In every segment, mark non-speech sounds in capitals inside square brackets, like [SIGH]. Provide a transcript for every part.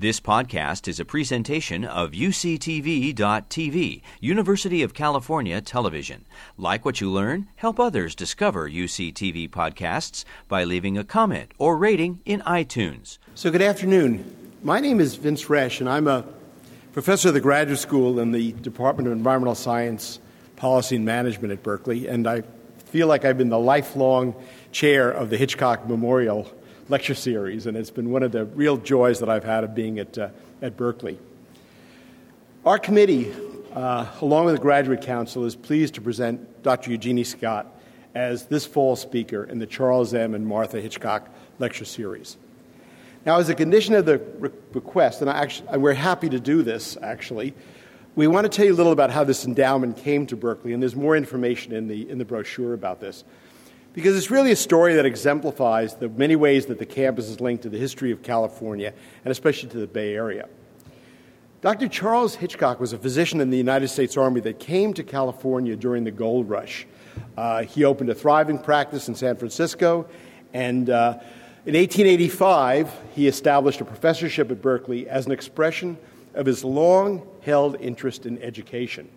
This podcast is a presentation of UCTV.tv, University of California Television. Like what you learn? Help others discover UCTV podcasts by leaving a comment or rating in iTunes. So, good afternoon. My name is Vince Resh, and I'm a professor of the graduate school in the Department of Environmental Science, Policy, and Management at Berkeley, and I feel like I've been the lifelong chair of the Hitchcock Memorial lecture series, and it's been one of the real joys that I've had of being at, uh, at Berkeley. Our committee, uh, along with the Graduate Council, is pleased to present Dr. Eugenie Scott as this fall speaker in the Charles M. and Martha Hitchcock lecture series. Now, as a condition of the re- request, and, actually, and we're happy to do this actually, we want to tell you a little about how this endowment came to Berkeley, and there's more information in the, in the brochure about this because it's really a story that exemplifies the many ways that the campus is linked to the history of California, and especially to the Bay Area. Dr. Charles Hitchcock was a physician in the United States Army that came to California during the gold rush. Uh, he opened a thriving practice in San Francisco, and uh, in 1885, he established a professorship at Berkeley as an expression of his long held interest in education.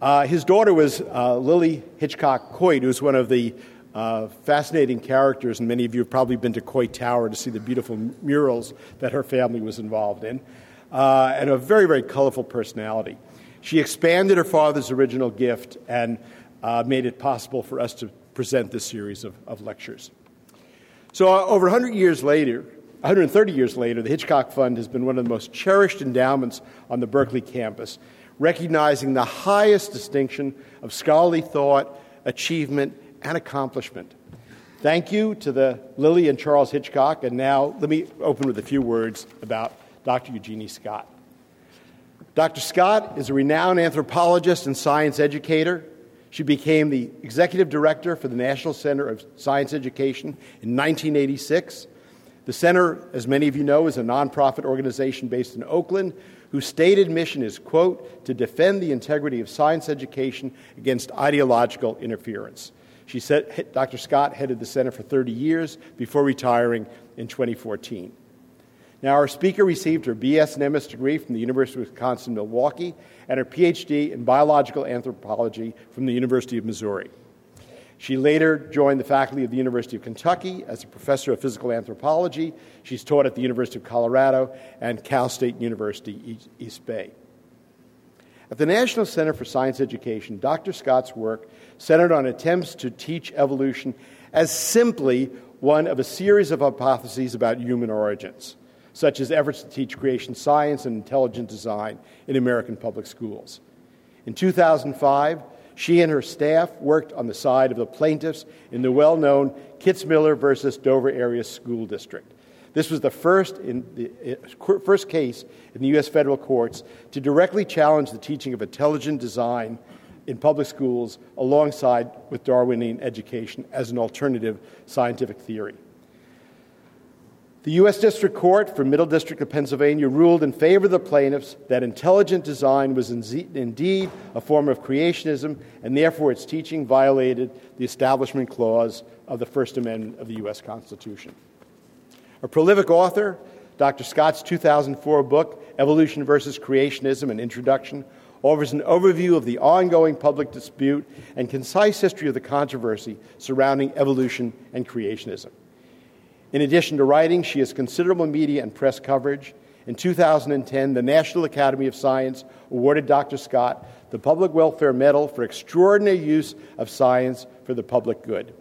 Uh, his daughter was uh, Lillie Hitchcock Coit, who was one of the uh, fascinating characters, and many of you have probably been to Coit Tower to see the beautiful murals that her family was involved in, uh, and a very, very colorful personality. She expanded her father's original gift and uh, made it possible for us to present this series of, of lectures. So, uh, over 100 years later, 130 years later, the Hitchcock Fund has been one of the most cherished endowments on the Berkeley campus, recognizing the highest distinction of scholarly thought, achievement, and accomplishment. Thank you to the Lillie and Charles Hitchcock, and now let me open with a few words about Dr. Eugenie Scott. Dr. Scott is a renowned anthropologist and science educator. She became the executive director for the National Center of Science Education in 1986. The center, as many of you know, is a nonprofit organization based in Oakland whose stated mission is, quote, to defend the integrity of science education against ideological interference. She Dr. Scott headed the center for 30 years before retiring in 2014. Now, our speaker received her BS and MS degree from the University of Wisconsin Milwaukee and her PhD in biological anthropology from the University of Missouri. She later joined the faculty of the University of Kentucky as a professor of physical anthropology. She's taught at the University of Colorado and Cal State University, East Bay. At the National Center for Science Education, Dr. Scott's work centered on attempts to teach evolution as simply one of a series of hypotheses about human origins, such as efforts to teach creation science and intelligent design in American public schools. In 2005, she and her staff worked on the side of the plaintiffs in the well known Kitzmiller versus Dover Area School District. This was the first, in the, uh, first case in the U.S. federal courts to directly challenge the teaching of intelligent design in public schools alongside with Darwinian education as an alternative scientific theory. The U.S. District Court for Middle District of Pennsylvania ruled in favor of the plaintiffs that intelligent design was indeed a form of creationism, and therefore its teaching violated the Establishment Clause of the First Amendment of the U.S. Constitution. A prolific author, Dr. Scott's 2004 book, Evolution versus Creationism An Introduction, offers an overview of the ongoing public dispute and concise history of the controversy surrounding evolution and creationism. In addition to writing, she has considerable media and press coverage. In 2010, the National Academy of Science awarded Dr. Scott the Public Welfare Medal for extraordinary use of science for the public good.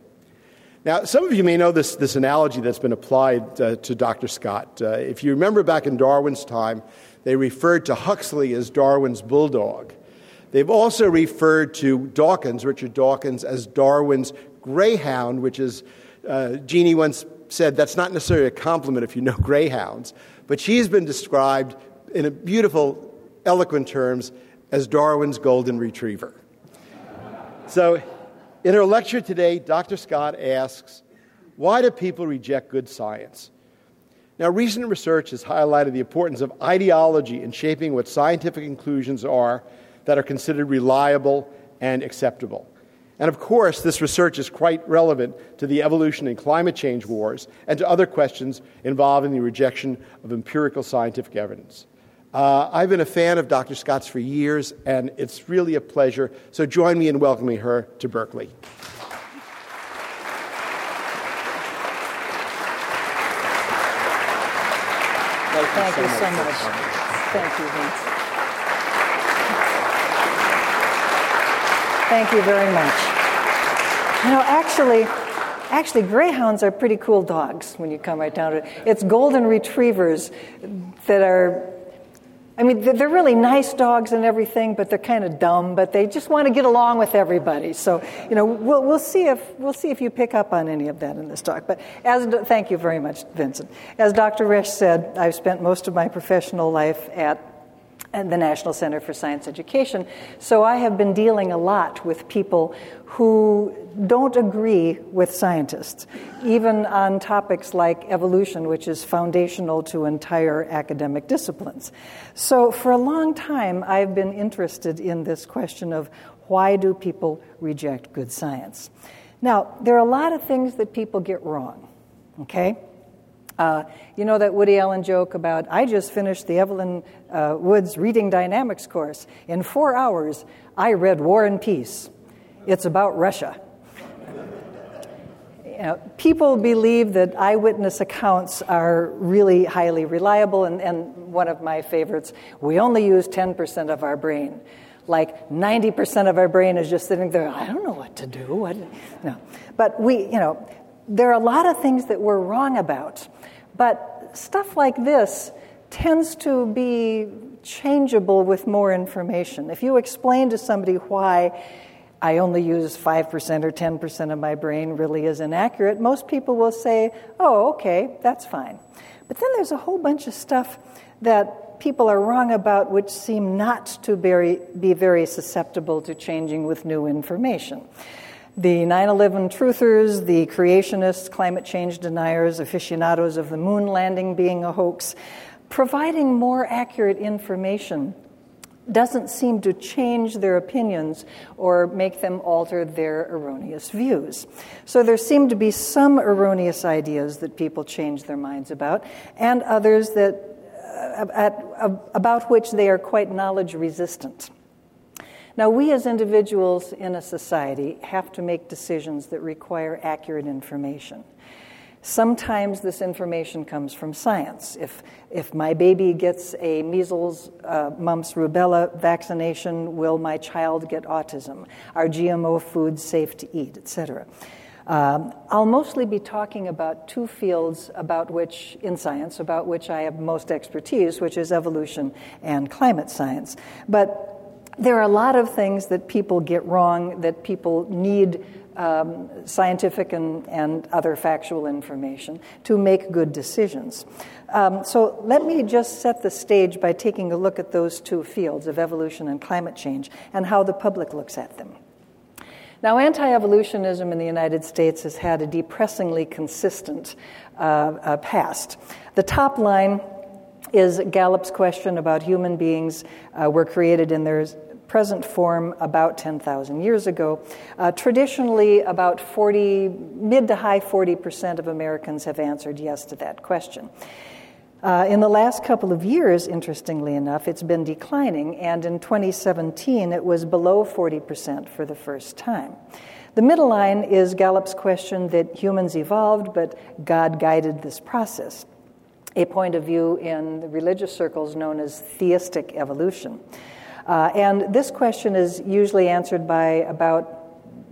Now, some of you may know this, this analogy that's been applied uh, to Dr. Scott. Uh, if you remember back in Darwin's time, they referred to Huxley as Darwin's bulldog. They've also referred to Dawkins, Richard Dawkins, as Darwin's greyhound, which is, uh, Genie once said, that's not necessarily a compliment if you know [LAUGHS] greyhounds, but she's been described in a beautiful, eloquent terms as Darwin's golden retriever. So, in her lecture today, Dr. Scott asks, Why do people reject good science? Now, recent research has highlighted the importance of ideology in shaping what scientific conclusions are that are considered reliable and acceptable. And of course, this research is quite relevant to the evolution and climate change wars and to other questions involving the rejection of empirical scientific evidence. Uh, I've been a fan of Dr. Scott's for years, and it's really a pleasure. So join me in welcoming her to Berkeley. Thank you so much. Thank you, Vince. Thank you very much. You know, actually, actually, greyhounds are pretty cool dogs when you come right down to it. It's golden retrievers that are I mean, they're really nice dogs and everything, but they're kind of dumb. But they just want to get along with everybody. So, you know, we'll, we'll see if we'll see if you pick up on any of that in this talk. But as thank you very much, Vincent. As Dr. Resh said, I've spent most of my professional life at at the National Center for Science Education. So I have been dealing a lot with people who don't agree with scientists, even on topics like evolution, which is foundational to entire academic disciplines. So for a long time, I've been interested in this question of why do people reject good science? Now, there are a lot of things that people get wrong, okay? Uh, you know that Woody Allen joke about, I just finished the Evelyn uh, Woods Reading Dynamics course. In four hours, I read War and Peace. It's about Russia. you know, people believe that eyewitness accounts are really highly reliable, and, and one of my favorites we only use 10% of our brain. Like 90% of our brain is just sitting there, I don't know what to do. What? No. But we, you know, there are a lot of things that we're wrong about. But stuff like this tends to be changeable with more information. If you explain to somebody why I only use 5% or 10% of my brain really is inaccurate, most people will say, oh, okay, that's fine. But then there's a whole bunch of stuff that people are wrong about which seem not to be very susceptible to changing with new information. The 9 11 truthers, the creationists, climate change deniers, aficionados of the moon landing being a hoax, providing more accurate information doesn't seem to change their opinions or make them alter their erroneous views. So there seem to be some erroneous ideas that people change their minds about, and others that, uh, at, uh, about which they are quite knowledge resistant. Now, we as individuals in a society have to make decisions that require accurate information. Sometimes this information comes from science. If, if my baby gets a measles, uh, mumps, rubella vaccination, will my child get autism? Are GMO foods safe to eat, etc.? Um, I'll mostly be talking about two fields about which, in science, about which I have most expertise, which is evolution and climate science. But there are a lot of things that people get wrong that people need um, scientific and, and other factual information to make good decisions. Um, so let me just set the stage by taking a look at those two fields of evolution and climate change and how the public looks at them. Now, anti evolutionism in the United States has had a depressingly consistent uh, uh, past. The top line is Gallup's question about human beings uh, were created in their present form about 10,000 years ago. Uh, traditionally, about 40, mid to high 40% of Americans have answered yes to that question. Uh, in the last couple of years, interestingly enough, it's been declining, and in 2017 it was below 40% for the first time. The middle line is Gallup's question that humans evolved, but God guided this process a point of view in religious circles known as theistic evolution. Uh, and this question is usually answered by about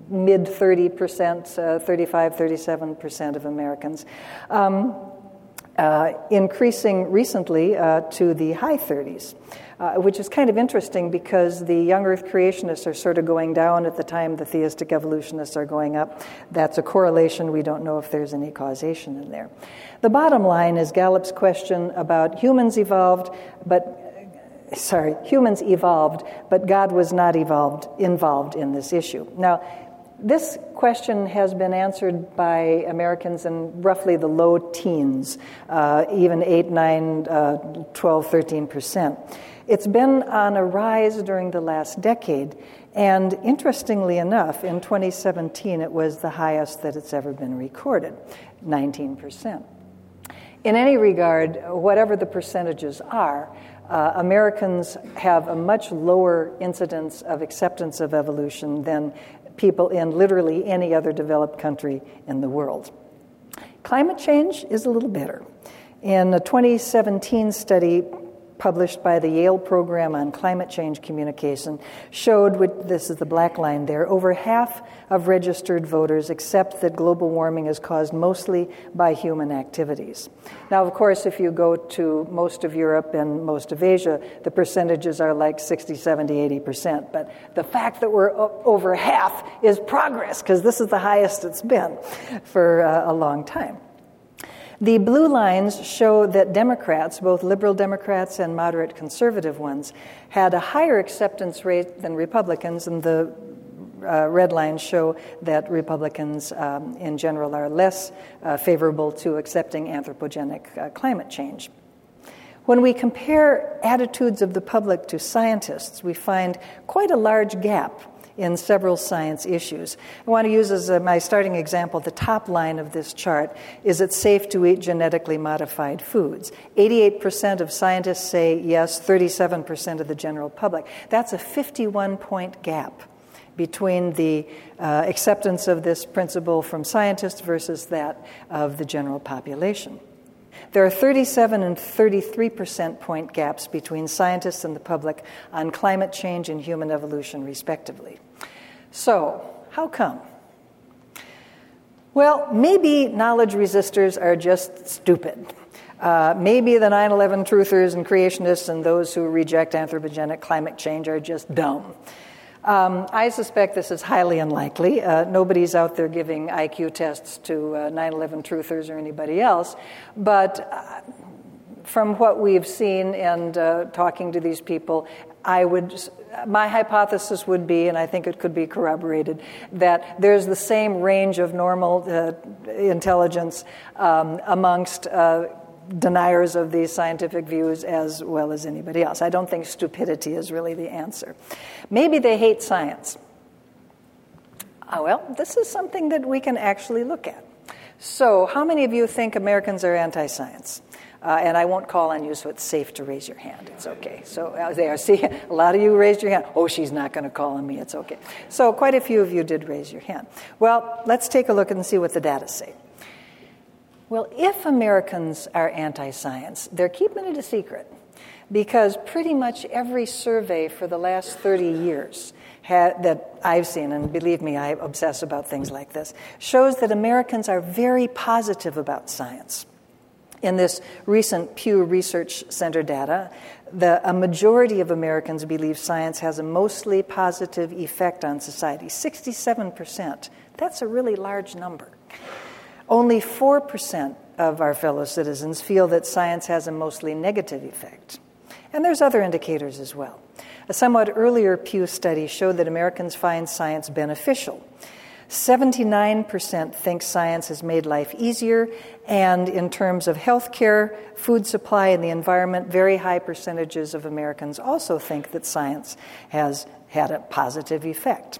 mid 30%, uh, 35, 37% of Americans. Um, uh, increasing recently uh, to the high 30s, uh, which is kind of interesting because the young earth creationists are sort of going down at the time the theistic evolutionists are going up. That's a correlation. We don't know if there's any causation in there. The bottom line is Gallup's question about humans evolved, but sorry, humans evolved, but God was not evolved involved in this issue. Now, This question has been answered by Americans in roughly the low teens, uh, even 8, 9, uh, 12, 13 percent. It's been on a rise during the last decade, and interestingly enough, in 2017 it was the highest that it's ever been recorded 19 percent. In any regard, whatever the percentages are, uh, Americans have a much lower incidence of acceptance of evolution than people in literally any other developed country in the world. Climate change is a little better. In a 2017 study published by the Yale Program on Climate Change Communication showed, this is the black line there, over half of registered voters accept that global warming is caused mostly by human activities. Now, of course, if you go to most of Europe and most of Asia, the percentages are like 60, 70, 80%. But the fact that we're over half is progress, because this is the highest it's been for uh, a long time. The blue lines show that Democrats, both liberal Democrats and moderate conservative ones, had a higher acceptance rate than Republicans, and the uh, red lines show that Republicans um, in general are less uh, favorable to accepting anthropogenic uh, climate change. When we compare attitudes of the public to scientists, we find quite a large gap in several science issues. I want to use as a, my starting example the top line of this chart is it safe to eat genetically modified foods? 88% of scientists say yes, 37% of the general public. That's a 51 point gap between the uh, acceptance of this principle from scientists versus that of the general population. There are 37 and 33 percent point gaps between scientists and the public on climate change and human evolution, respectively. So, how come? Well, maybe knowledge resistors are just stupid. Uh, maybe the 9 11 truthers and creationists and those who reject anthropogenic climate change are just dumb. Um, I suspect this is highly unlikely. Uh, nobody's out there giving IQ tests to uh, 9 11 truthers or anybody else. But uh, from what we've seen and uh, talking to these people, I would, my hypothesis would be, and I think it could be corroborated, that there's the same range of normal uh, intelligence um, amongst uh, deniers of these scientific views as well as anybody else. I don't think stupidity is really the answer. Maybe they hate science. Oh, well, this is something that we can actually look at. So, how many of you think Americans are anti science? Uh, and I won't call on you, so it's safe to raise your hand. It's okay. So uh, there, [LAUGHS] see, a lot of you raised your hand. Oh, she's not going to call on me. It's okay. So quite a few of you did raise your hand. Well, let's take a look and see what the data say. Well, if Americans are anti science, they're keeping it a secret because pretty much every survey for the last 30 years that I've seen, and believe me, I obsess about things like this, shows that Americans are very positive about science. In this recent Pew Research Center data, the, a majority of Americans believe science has a mostly positive effect on society 67%. That's a really large number. Only 4% of our fellow citizens feel that science has a mostly negative effect. And there's other indicators as well. A somewhat earlier Pew study showed that Americans find science beneficial. 79% think science has made life easier, and in terms of healthcare, food supply, and the environment, very high percentages of Americans also think that science has had a positive effect.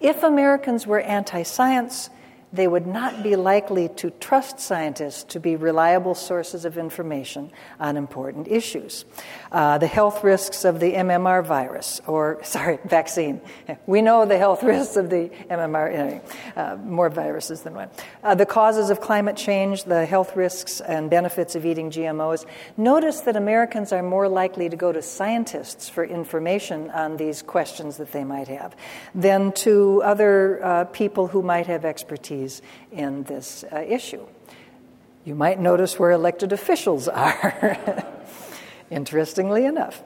If Americans were anti science, they would not be likely to trust scientists to be reliable sources of information on important issues. Uh, the health risks of the MMR virus, or, [LAUGHS] sorry, vaccine. We know the health [LAUGHS] risks of the MMR, uh, more viruses than one. Uh, the causes of climate change, the health risks and benefits of eating GMOs. Notice that Americans are more likely to go to scientists for information on these questions that they might have than to other uh, people who might have expertise in this uh, issue. You might notice where elected officials [LAUGHS] are, interestingly enough.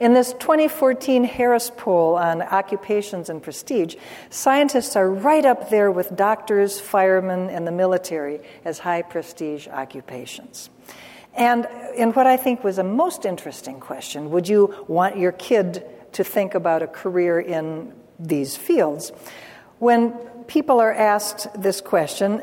In this 2014 Harris poll on occupations and prestige, scientists are right up there with doctors, firemen, and the military as high prestige occupations. And in what I think was a most interesting question, would you want your kid to think about a career in these fields. When people are asked this question,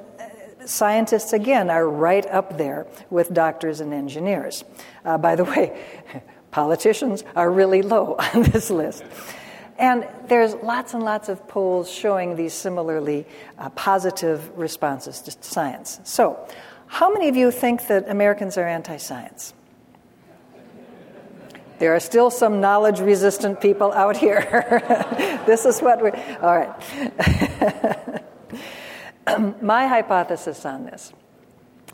scientists again are right up there with doctors and engineers. Uh, by the way, [LAUGHS] politicians are really low [LAUGHS] on this list. And there's lots and lots of polls showing these similarly uh, positive responses to science. So, how many of you think that Americans are anti science? There are still some knowledge resistant people out here. [LAUGHS] this is what we're. All right. [LAUGHS] My hypothesis on this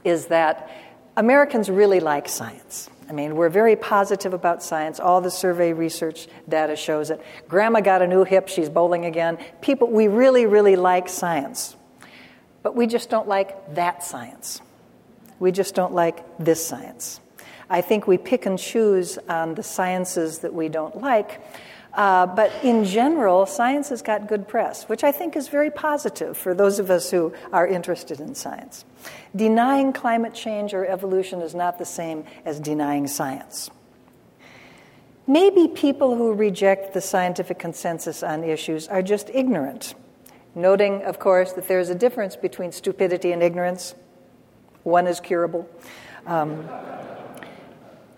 is that Americans really like science. I mean, we're very positive about science. All the survey research data shows it. Grandma got a new hip, she's bowling again. People, we really, really like science. But we just don't like that science. We just don't like this science. I think we pick and choose on the sciences that we don't like. Uh, but in general, science has got good press, which I think is very positive for those of us who are interested in science. Denying climate change or evolution is not the same as denying science. Maybe people who reject the scientific consensus on issues are just ignorant, noting, of course, that there's a difference between stupidity and ignorance. One is curable. Um,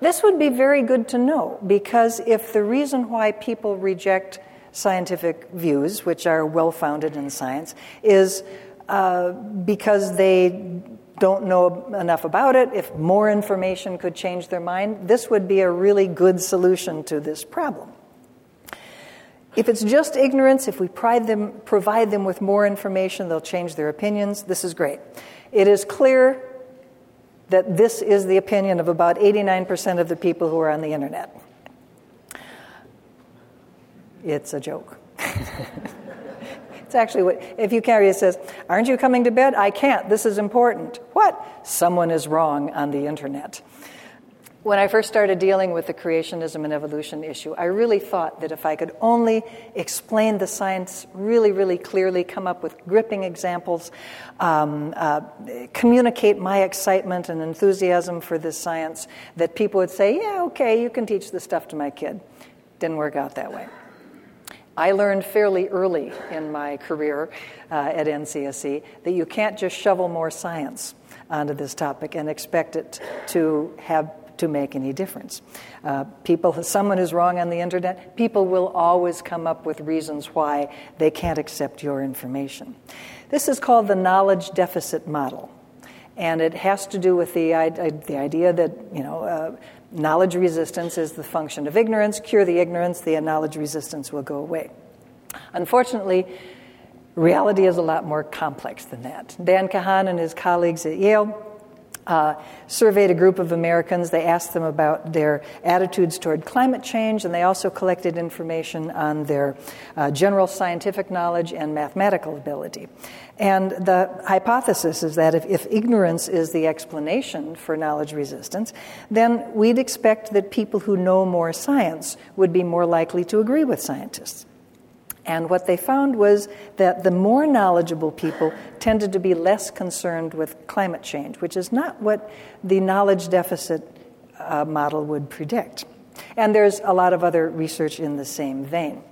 this would be very good to know because if the reason why people reject scientific views, which are well founded in science, is uh, because they don't know enough about it, if more information could change their mind, this would be a really good solution to this problem. If it's just ignorance, if we them, provide them with more information, they'll change their opinions. This is great. It is clear that this is the opinion of about 89% of the people who are on the internet. It's a joke. [LAUGHS] it's actually what, if you carry it says, Aren't you coming to bed? I can't. This is important. What? Someone is wrong on the internet. When I first started dealing with the creationism and evolution issue, I really thought that if I could only explain the science really, really clearly, come up with gripping examples, um, uh, communicate my excitement and enthusiasm for this science, that people would say, Yeah, okay, you can teach this stuff to my kid. Didn't work out that way. I learned fairly early in my career uh, at NCSE that you can't just shovel more science onto this topic and expect it to have to make any difference. Uh, people, someone is wrong on the internet, people will always come up with reasons why they can't accept your information. This is called the knowledge deficit model, and it has to do with the, the idea that you know. Uh, knowledge resistance is the function of ignorance. Cure the ignorance, the knowledge resistance will go away. Unfortunately, reality is a lot more complex than that. Dan Kahan and his colleagues at Yale uh, surveyed a group of Americans. They asked them about their attitudes toward climate change, and they also collected information on their uh, general scientific knowledge and mathematical ability. And the hypothesis is that if, if, ignorance is the explanation for knowledge resistance, then we'd expect that people who know more science would be more likely to agree with scientists. And what they found was that the more knowledgeable people tended to be less concerned with climate change, which is not what the knowledge deficit uh, model would predict. And there's a lot of other research in the same vein.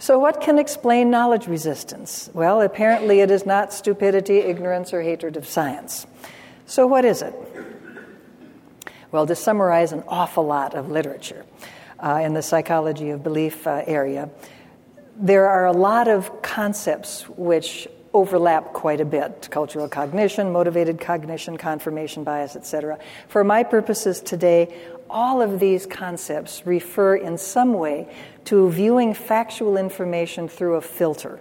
So, what can explain knowledge resistance? Well, apparently it is not stupidity, ignorance, or hatred of science. So, what is it? Well, to summarize an awful lot of literature uh, in the psychology of belief uh, area, there are a lot of concepts which overlap quite a bit cultural cognition, motivated cognition, confirmation bias, etc. For my purposes today, all of these concepts refer in some way to viewing factual information through a filter.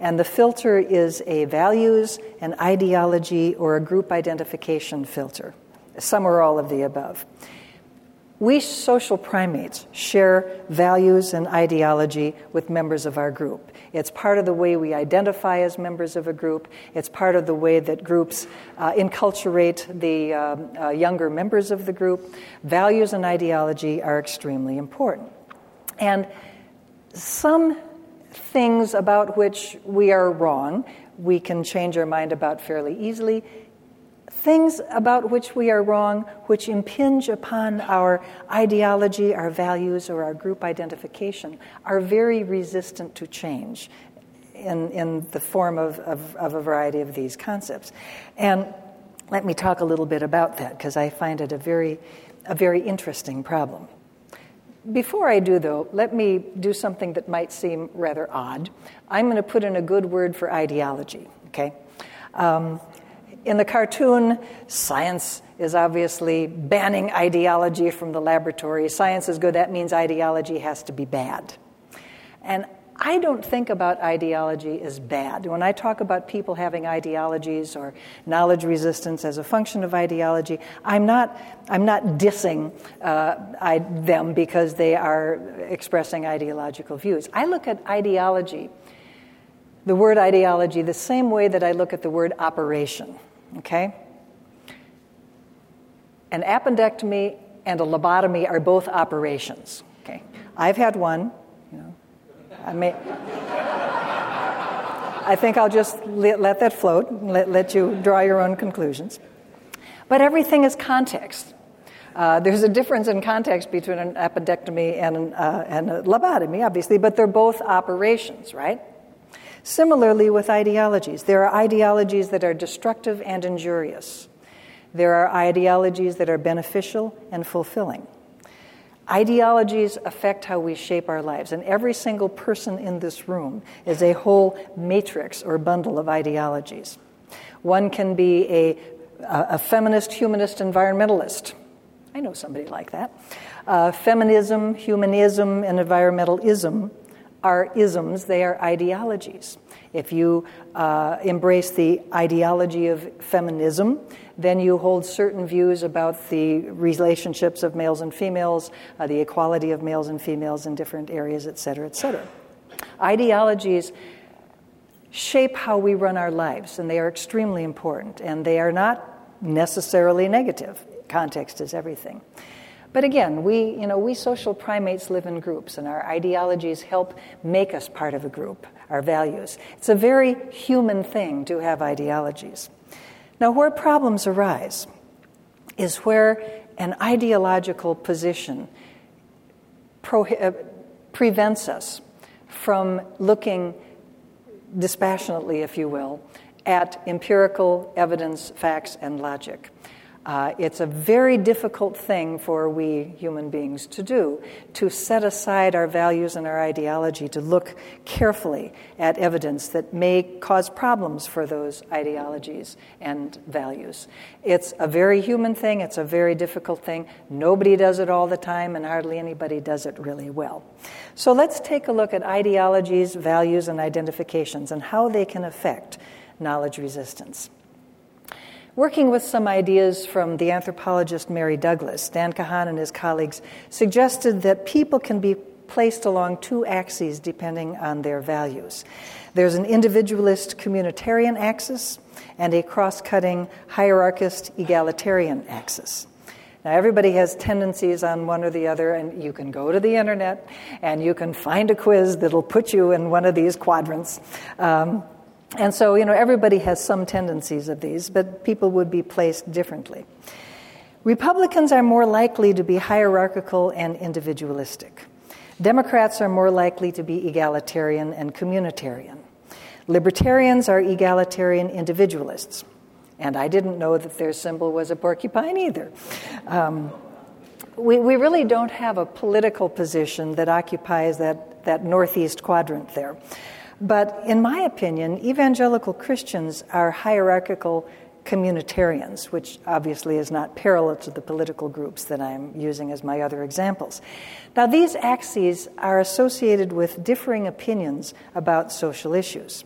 And the filter is a values, an ideology, or a group identification filter. Some or all of the above. We social primates share values and ideology with members of our group. It's part of the way we identify as members of a group. It's part of the way that groups uh, enculturate the uh, uh, younger members of the group. Values and ideology are extremely important. And some things about which we are wrong, we can change our mind about fairly easily Things about which we are wrong, which impinge upon our ideology, our values, or our group identification, are very resistant to change in, in the form of, of, of a variety of these concepts. And let me talk a little bit about that because I find it a very, a very interesting problem. Before I do, though, let me do something that might seem rather odd. I'm going to put in a good word for ideology, okay? Um, in the cartoon, science is obviously banning ideology from the laboratory. Science is good, that means ideology has to be bad. And I don't think about ideology as bad. When I talk about people having ideologies or knowledge resistance as a function of ideology, I'm not, I'm not dissing uh, I, them because they are expressing ideological views. I look at ideology, the word ideology, the same way that I look at the word operation, okay? An appendectomy and a lobotomy are both operations, okay? I've had one, you know. I may. I think I'll just let that float, let, let you draw your own conclusions. But everything is context. Uh, there's a difference in context between an appendectomy and, an, uh, and a lobotomy, obviously, but they're both operations, right? Similarly, with ideologies, there are ideologies that are destructive and injurious. There are ideologies that are beneficial and fulfilling. Ideologies affect how we shape our lives, and every single person in this room is a whole matrix or bundle of ideologies. One can be a, a feminist, humanist, environmentalist. I know somebody like that. Uh, feminism, humanism, and environmentalism are isms, they are ideologies. If you uh, embrace the ideology of feminism, then you hold certain views about the relationships of males and females, uh, the equality of males and females in different areas, et cetera, et cetera. Ideologies shape how we run our lives, and they are extremely important, and they are not necessarily negative. Context is everything. But again, we, you know, we social primates live in groups, and our ideologies help make us part of a group, our values. It's a very human thing to have ideologies. Now, where problems arise is where an ideological position uh, prevents us from looking dispassionately, if you will, at empirical evidence, facts, and logic. Uh, it's a very difficult thing for we human beings to do, to set aside our values and our ideology, to look carefully at evidence that may cause problems for those ideologies and values. It's a very human thing, it's a very difficult thing. Nobody does it all the time, and hardly anybody does it really well. So let's take a look at ideologies, values, and identifications and how they can affect knowledge resistance. Working with some ideas from the anthropologist Mary Douglas, Dan Kahan and his colleagues suggested that people can be placed along two axes depending on their values. There's an individualist communitarian axis and a cross cutting hierarchist egalitarian axis. Now, everybody has tendencies on one or the other, and you can go to the internet and you can find a quiz that'll put you in one of these quadrants. Um, and so, you know, everybody has some tendencies of these, but people would be placed differently. Republicans are more likely to be hierarchical and individualistic. Democrats are more likely to be egalitarian and communitarian. Libertarians are egalitarian individualists. And I didn't know that their symbol was a porcupine either. Um, we, we really don't have a political position that occupies that, that northeast quadrant there. But in my opinion, evangelical Christians are hierarchical communitarians, which obviously is not parallel to the political groups that I'm using as my other examples. Now, these axes are associated with differing opinions about social issues.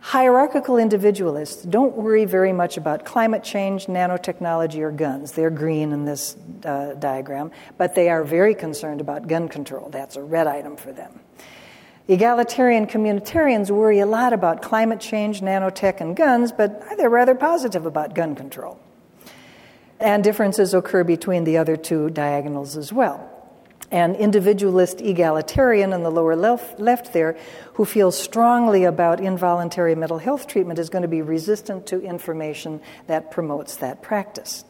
Hierarchical individualists don't worry very much about climate change, nanotechnology, or guns. They're green in this uh, diagram, but they are very concerned about gun control. That's a red item for them. Egalitarian communitarians worry a lot about climate change, nanotech, and guns, but they're rather positive about gun control. And differences occur between the other two diagonals as well. and individualist egalitarian in the lower left, left there who feels strongly about involuntary mental health treatment is going to be resistant to information that promotes that practice.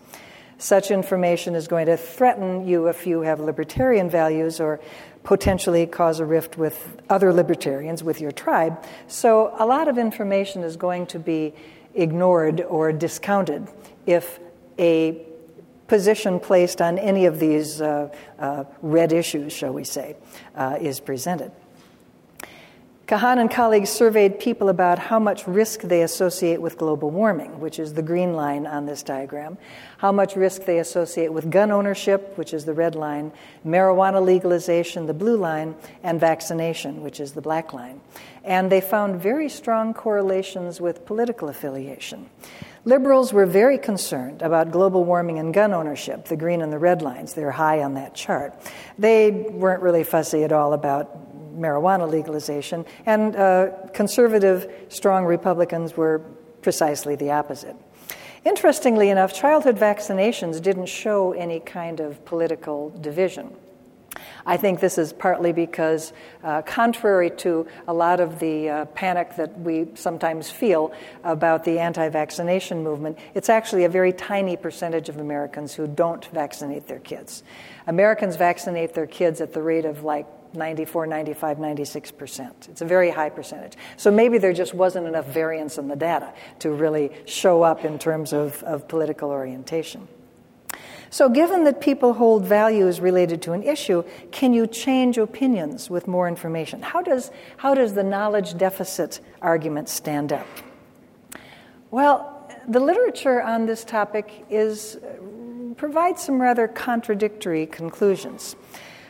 Such information is going to threaten you if you have libertarian values or potentially cause a rift with other libertarians, with your tribe. So, a lot of information is going to be ignored or discounted if a position placed on any of these uh, uh, red issues, shall we say, uh, is presented. Kahan and colleagues surveyed people about how much risk they associate with global warming, which is the green line on this diagram, how much risk they associate with gun ownership, which is the red line, marijuana legalization, the blue line, and vaccination, which is the black line. And they found very strong correlations with political affiliation. Liberals were very concerned about global warming and gun ownership, the green and the red lines. They're high on that chart. They weren't really fussy at all about marijuana legalization, and uh, conservative, strong Republicans were precisely the opposite. Interestingly enough, childhood vaccinations didn't show any kind of political division. I think this is partly because, uh, contrary to a lot of the uh, panic that we sometimes feel about the anti vaccination movement, it's actually a very tiny percentage of Americans who don't vaccinate their kids. Americans vaccinate their kids at the rate of like 94, 95, 96%. It's a very high percentage. So maybe there just wasn't enough variance in the data to really show up in terms of, of political orientation. So, given that people hold values related to an issue, can you change opinions with more information? How does, how does the knowledge deficit argument stand up? Well, the literature on this topic is, provides some rather contradictory conclusions.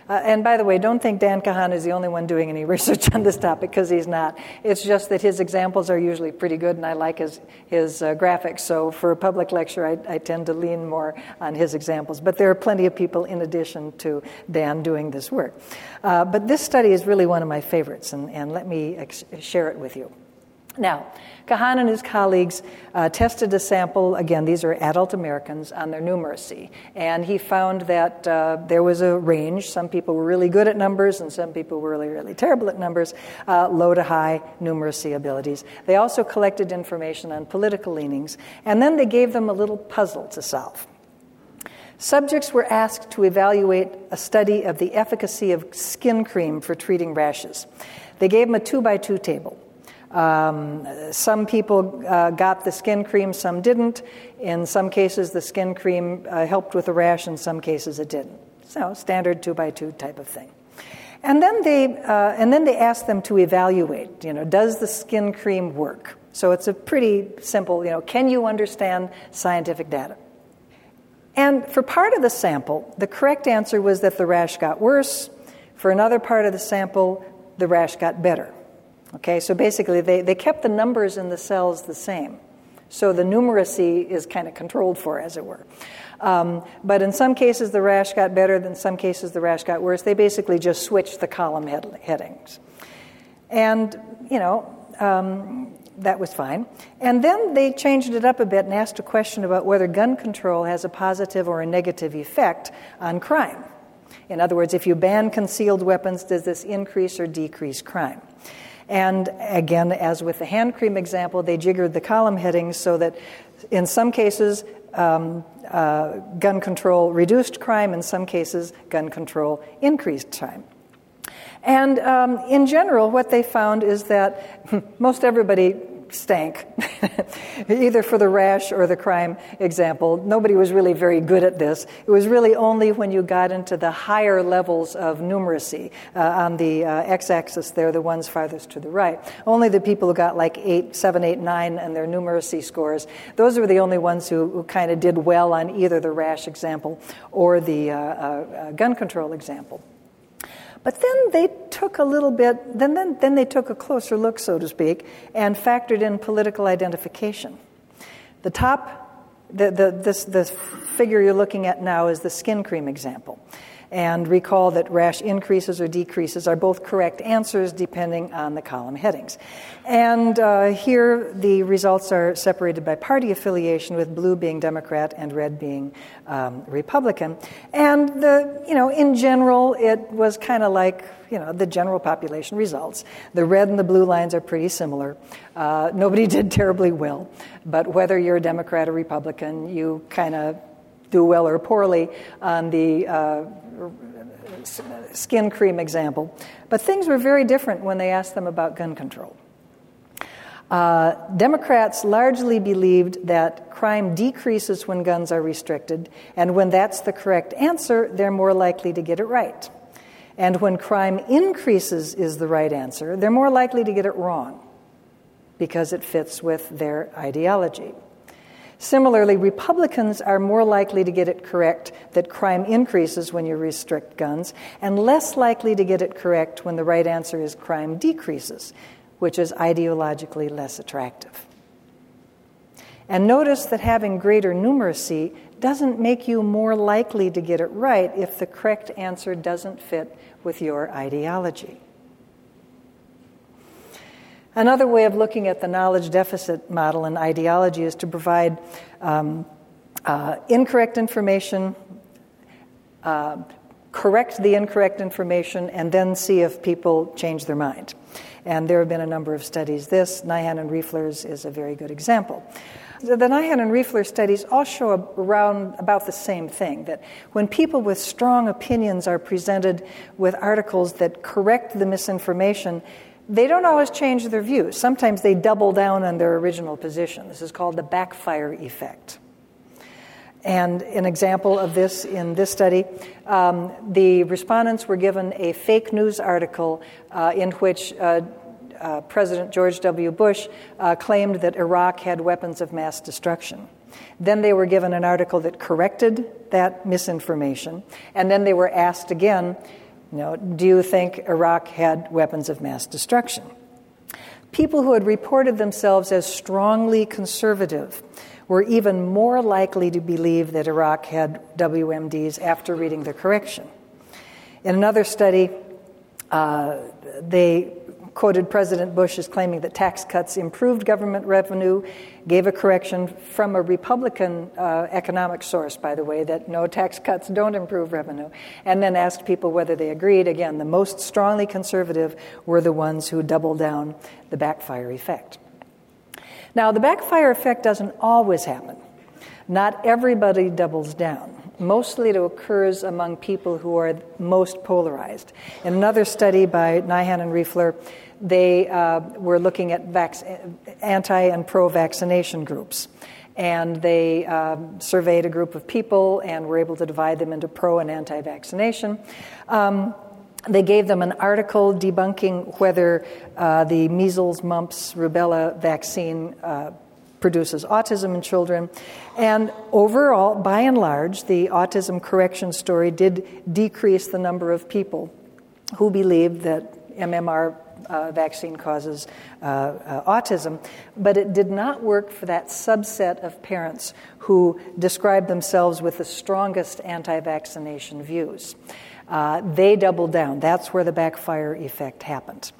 Uh, and by the way, don't think Dan Kahan is the only one doing any [LAUGHS] research on this topic because he's not. It's just that his examples are usually pretty good, and I like his, his uh, graphics. So for a public lecture, I, I, tend to lean more on his examples. But there are plenty of people in addition to Dan doing this work. Uh, but this study is really one of my favorites, and, and let me ex- share it with you. Now, Kahan and his colleagues uh, tested a sample, again, these are adult Americans, on their numeracy. And he found that uh, there was a range. Some people were really good at numbers, and some people were really, really terrible at numbers, uh, low to high numeracy abilities. They also collected information on political leanings, and then they gave them a little puzzle to solve. Subjects were asked to evaluate a study of the efficacy of skin cream for treating rashes. They gave them a two by two table. Um, some people uh, got the skin cream, some didn't. In some cases, the skin cream uh, helped with the rash, in some cases, it didn't. So, standard two by two type of thing. And then they, uh, and then they asked them to evaluate. You know, does the skin cream work? So it's a pretty simple. You know, can you understand scientific data? And for part of the sample, the correct answer was that the rash got worse. For another part of the sample, the rash got better. Okay, so basically they, they kept the numbers in the cells the same. So the numeracy is kind of controlled for, as it were. Um, but in some cases, the rash got better, in some cases, the rash got worse. They basically just switched the column head- headings. And, you know, um, that was fine. And then they changed it up a bit and asked a question about whether gun control has a positive or a negative effect on crime. In other words, if you ban concealed weapons, does this increase or decrease crime? And again, as with the hand cream example, they jiggered the column headings so that in some cases, um, uh, gun control reduced crime, in some cases, gun control increased crime. And um, in general, what they found is that [LAUGHS] most everybody stank, [LAUGHS] either for the rash or the crime example. Nobody was really very good at this. It was really only when you got into the higher levels of numeracy uh, on the uh, x axis there, the ones farthest to the right. Only the people who got like 8, 7, 8, 9 and their numeracy scores, those were the only ones who, who kind of did well on either the rash example or the uh, uh gun control example. But then they took a little bit, then, then, then they took a closer look, so to speak, and factored in political identification. The top, the, the, this, the figure you're looking at now is the skin cream example. And recall that rash increases or decreases are both correct answers depending on the column headings. And uh, here the results are separated by party affiliation, with blue being Democrat and red being um, Republican. And the, you know, in general, it was kind of like you know the general population results. The red and the blue lines are pretty similar. Uh, nobody [LAUGHS] did terribly well, but whether you're a Democrat or Republican, you kind of do well or poorly on the uh, skin cream example. But things were very different when they asked them about gun control. Uh, Democrats largely believed that crime decreases when guns are restricted, and when that's the correct answer, they're more likely to get it right. And when crime increases is the right answer, they're more likely to get it wrong because it fits with their ideology. Similarly, Republicans are more likely to get it correct that crime increases when you restrict guns, and less likely to get it correct when the right answer is crime decreases, which is ideologically less attractive. And notice that having greater numeracy doesn't make you more likely to get it right if the correct answer doesn't fit with your ideology. Another way of looking at the knowledge deficit model and ideology is to provide um, uh, incorrect information, uh, correct the incorrect information, and then see if people change their mind. And there have been a number of studies. This, Nyhan and Reifler's, is a very good example. The Nyhan and Reifler studies all show around about the same thing that when people with strong opinions are presented with articles that correct the misinformation, they don't always change their views. Sometimes they double down on their original position. This is called the backfire effect. And an example of this in this study, um, the respondents were given a fake news article uh, in which uh, uh, President George W. Bush uh, claimed that Iraq had weapons of mass destruction. Then they were given an article that corrected that misinformation, and then they were asked again know, do you think Iraq had weapons of mass destruction? People who had reported themselves as strongly conservative were even more likely to believe that Iraq had WMDs after reading the correction. In another study, uh, they quoted President Bush as claiming that tax cuts improved government revenue, gave a correction from a Republican uh, economic source, by the way, that no tax cuts don't improve revenue, and then asked people whether they agreed. Again, the most strongly conservative were the ones who doubled down the backfire effect. Now, the backfire effect doesn't always happen. Not everybody doubles down. Mostly it occurs among people who are most polarized. In another study by Nyhan and Reifler, they uh, were looking at vac- anti and pro vaccination groups. And they um, surveyed a group of people and were able to divide them into pro and anti vaccination. Um, they gave them an article debunking whether uh, the measles, mumps, rubella vaccine uh, produces autism in children. And overall, by and large, the autism correction story did decrease the number of people who believed that MMR uh, vaccine causes uh, uh, autism, but it did not work for that subset of parents who described themselves with the strongest anti vaccination views. Uh, they doubled down. That's where the backfire effect happened.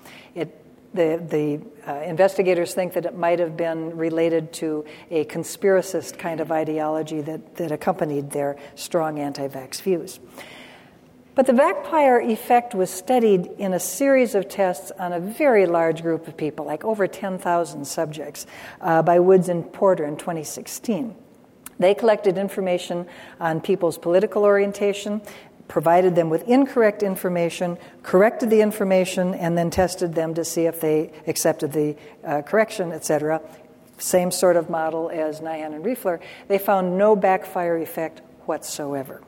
The, the uh, investigators think that it might have been related to a conspiracist kind of ideology that, that accompanied their strong anti vax views. But the backfire effect was studied in a series of tests on a very large group of people, like over 10,000 subjects, uh, by Woods and Porter in 2016. They collected information on people's political orientation, provided them with incorrect information, corrected the information, and then tested them to see if they accepted the uh, correction, etc. Same sort of model as Nyhan and Reifler. They found no backfire effect whatsoever.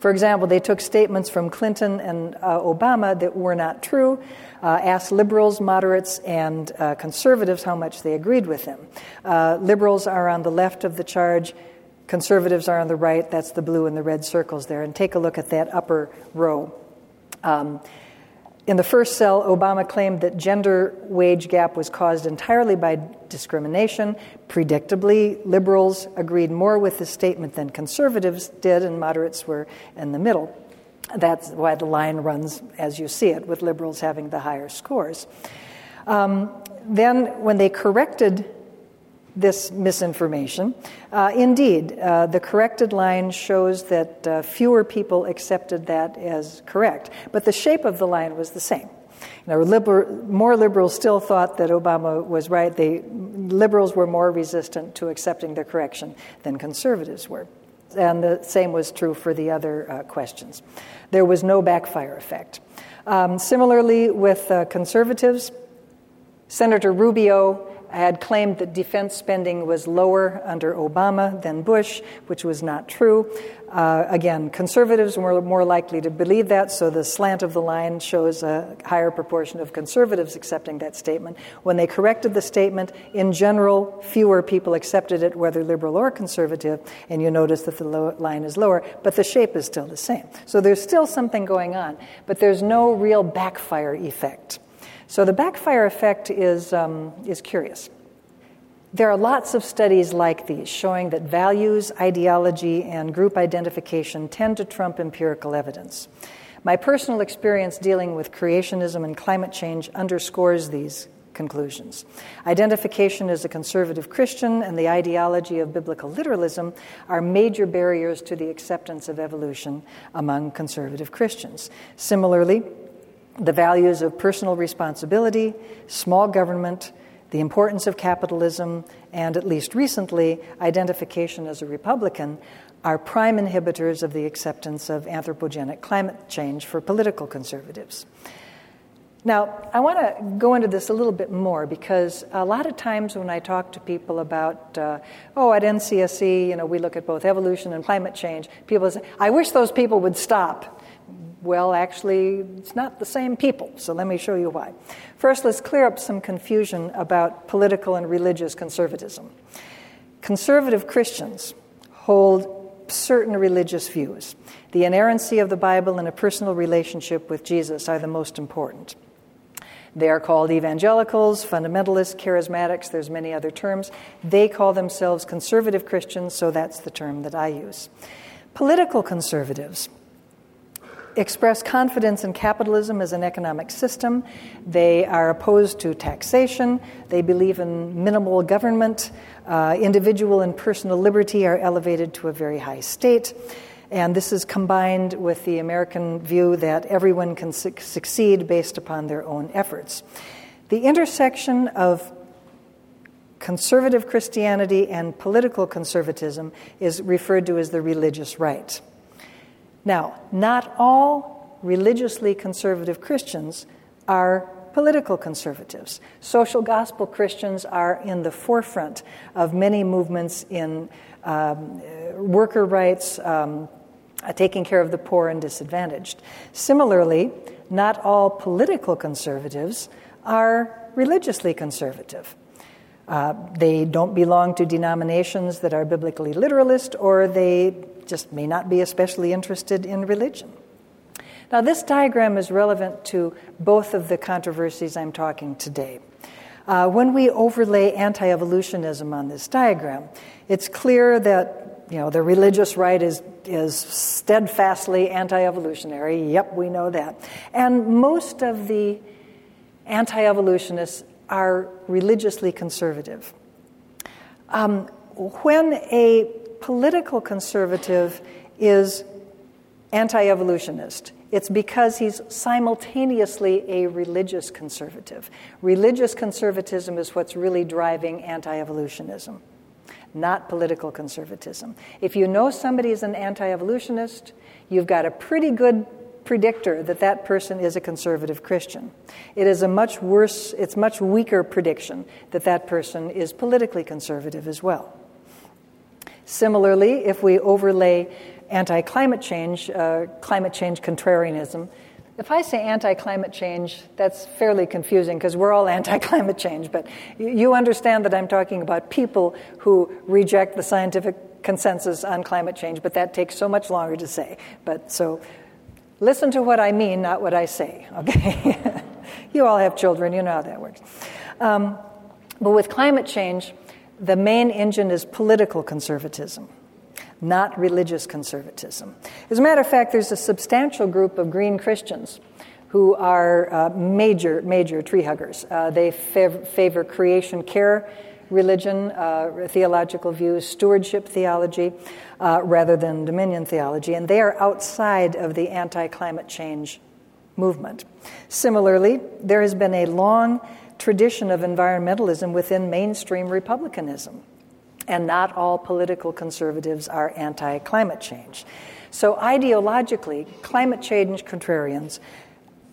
For example, they took statements from Clinton and uh, Obama that were not true, uh, asked liberals, moderates, and uh, conservatives how much they agreed with them. Uh, liberals are on the left of the charge, conservatives are on the right. That's the blue and the red circles there. And take a look at that upper row. Um, in the first cell, Obama claimed that gender wage gap was caused entirely by discrimination. Predictably, liberals agreed more with the statement than conservatives did, and moderates were in the middle. That's why the line runs as you see it, with liberals having the higher scores. Um, then, when they corrected this misinformation. Uh, indeed, uh, the corrected line shows that uh, fewer people accepted that as correct, but the shape of the line was the same. Now, liber- more liberals still thought that Obama was right. They, liberals were more resistant to accepting the correction than conservatives were. And the same was true for the other uh, questions. There was no backfire effect. Um, similarly, with uh, conservatives, Senator Rubio had claimed that defense spending was lower under Obama than Bush, which was not true. Uh, again, conservatives were more likely to believe that, so the slant of the line shows a higher proportion of conservatives accepting that statement. When they corrected the statement, in general, fewer people accepted it, whether liberal or conservative, and you notice that the line is lower, but the shape is still the same. So there's still something going on, but there's no real backfire effect. So the backfire effect is, um, is curious. There are lots of studies like these showing that values, ideology, and group identification tend to trump empirical evidence. My personal experience dealing with creationism and climate change underscores these conclusions. Identification as a conservative Christian and the ideology of biblical literalism are major barriers to the acceptance of evolution among conservative Christians. Similarly, the values of personal responsibility, small government, the importance of capitalism, and at least recently, identification as a Republican are prime inhibitors of the acceptance of anthropogenic climate change for political conservatives. Now, I want to go into this a little bit more because a lot of times when I talk to people about, uh, oh, at NCSE, you know, we look at both evolution and climate change, people say, I wish those people would stop. Well, actually, it's not the same people, so let me show you why. First, let's clear up some confusion about political and religious conservatism. Conservative Christians hold certain religious views. The inerrancy of the Bible and a personal relationship with Jesus are the most important. They are called evangelicals, fundamentalists, charismatics, there's many other terms. They call themselves conservative Christians, so that's the term that I use. Political conservatives express confidence in capitalism as an economic system. They are opposed to taxation. They believe in minimal government. Uh, individual and personal liberty are elevated to a very high state. And this is combined with the American view that everyone can su- succeed based upon their own efforts. The intersection of conservative Christianity and political conservatism is referred to as the religious right. Now, not all religiously conservative Christians are political conservatives. Social gospel Christians are in the forefront of many movements in um, worker rights, um, taking care of the poor and disadvantaged. Similarly, not all political conservatives are religiously conservative. Uh, they don't belong to denominations that are biblically literalist, or they just may not be especially interested in religion. Now, this diagram is relevant to both of the controversies I'm talking today. Uh, when we overlay anti evolutionism on this diagram, it's clear that you know, the religious right is, is steadfastly anti evolutionary. Yep, we know that. And most of the anti evolutionists are religiously conservative. Um, when a political conservative is anti evolutionist. It's because he's simultaneously a religious conservative. Religious conservatism is what's really driving anti evolutionism, not political conservatism. If you know somebody is an anti evolutionist, you've got a pretty good predictor that that person is a conservative Christian. It is a much worse, it's much weaker prediction that that person is politically conservative as well. Similarly, if we overlay anti climate change, uh, climate change contrarianism, if I say anti climate change, that's fairly confusing because we're all [LAUGHS] anti climate change, but you understand that I'm talking about people who reject the scientific consensus on climate change, but that takes so much longer to say. But so listen to what I mean, not what I say, [LAUGHS] okay? you all have children, you know how that works. Um, but with climate change, the main engine is political conservatism. not religious conservatism. As a matter of fact, there's a substantial group of green Christians who are uh, major, major tree huggers. Uh, they fav- favor creation care religion, uh, theological views, stewardship theology, uh, rather than dominion theology, and they are outside of the anti climate change movement. Similarly, there has been a long tradition of environmentalism within mainstream republicanism, and not all political conservatives are anti climate change. So, ideologically, climate change contrarians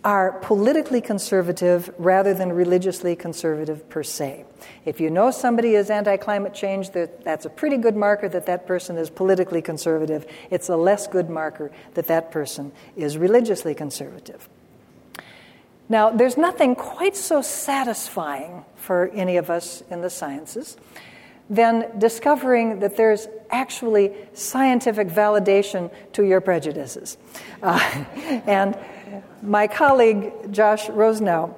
are politically conservative rather than religiously conservative per se. If you know somebody is anti climate change, that's a pretty good marker that that person is politically conservative. It's a less good marker that that person is religiously conservative. Now, there's nothing quite so satisfying for any of us in the sciences than discovering that there's actually scientific validation to your prejudices. Uh, [LAUGHS] and my colleague Josh Rosenau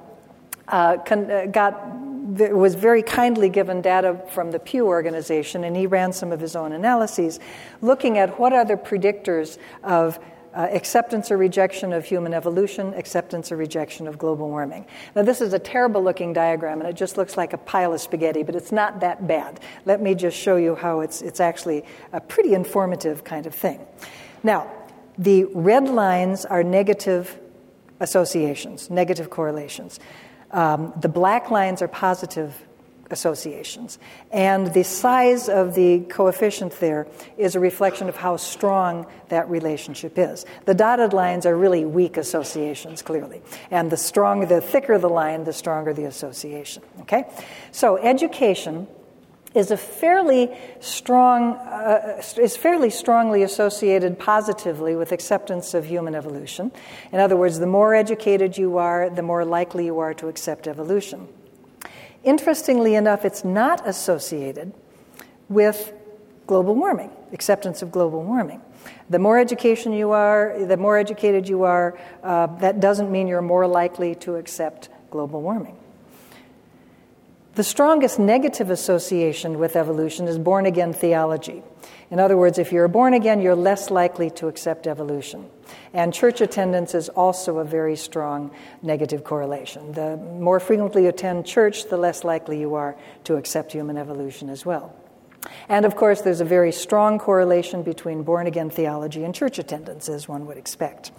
uh, con- uh, got was very kindly given data from the Pew organization, and he ran some of his own analyses, looking at what are the predictors of uh, acceptance or rejection of human evolution, acceptance or rejection of global warming. Now, this is a terrible looking diagram, and it just looks like a pile of spaghetti, but it's not that bad. Let me just show you how it's, it's actually a pretty informative kind of thing. Now, the red lines are negative associations, negative correlations. Um, the black lines are positive associations. And the size of the coefficient there is a reflection of how strong that relationship is. The dotted lines are really weak associations, clearly. And the stronger, the thicker the line, the stronger the association. Okay? So education is a fairly strong uh, is fairly strongly associated positively with acceptance of human evolution. In other words, the more educated you are, the more likely you are to accept evolution. Interestingly enough, it's not associated with global warming, acceptance of global warming. The more education you are, the more educated you are, uh, that doesn't mean you're more likely to accept global warming. The strongest negative association with evolution is born again theology. In other words, if you're born again, you're less likely to accept evolution. And church attendance is also a very strong negative correlation. The more frequently you attend church, the less likely you are to accept human evolution as well. And of course, there's a very strong correlation between born again theology and church attendance, as one would expect.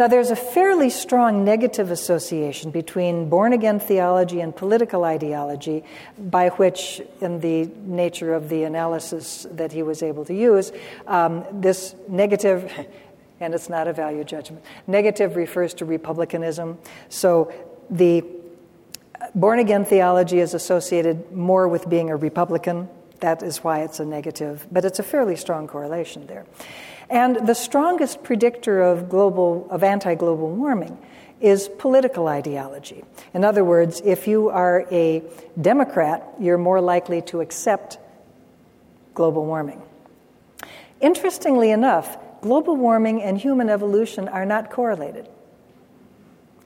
Now, there's a fairly strong negative association between born again theology and political ideology, by which, in the nature of the analysis that he was able to use, um, this negative, [LAUGHS] and it's not a value judgment, negative refers to republicanism. So the born again theology is associated more with being a Republican. That is why it's a negative, but it's a fairly strong correlation there. And the strongest predictor of global of anti-global warming is political ideology. In other words, if you are a Democrat, you're more likely to accept global warming. Interestingly enough, global warming and human evolution are not correlated.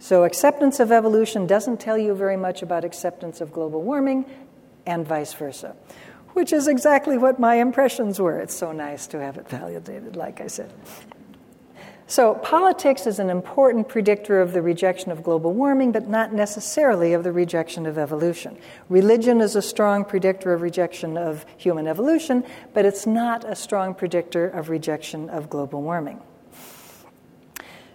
So, acceptance of evolution doesn't tell you very much about acceptance of global warming, and vice versa which is exactly what my impressions were. It's so nice to have it validated, like I said. So, politics is an important predictor of the rejection of global warming, but not necessarily of the rejection of evolution. Religion is a strong predictor of rejection of human evolution, but it's not a strong predictor of rejection of global warming.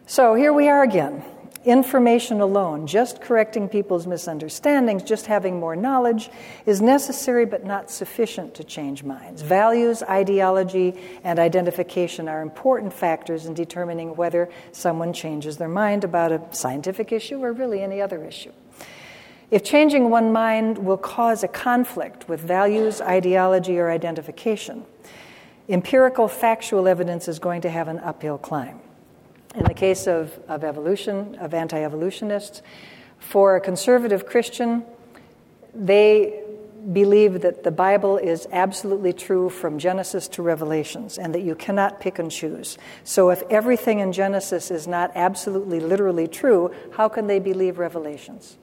So, here we are again information alone, just correcting people's misunderstandings, just having more knowledge, is necessary but not sufficient to change minds. Values, ideology, and identification are important factors in determining whether someone changes their mind about a scientific issue or really any other issue. If changing one mind will cause a conflict with values, ideology, or identification, empirical factual evidence is going to have an uphill climb. In the case of, of evolution, of anti evolutionists, for a conservative Christian, they believe that the Bible is absolutely true from Genesis to Revelations and that you cannot pick and choose. So, if everything in Genesis is not absolutely literally true, how can they believe Revelations?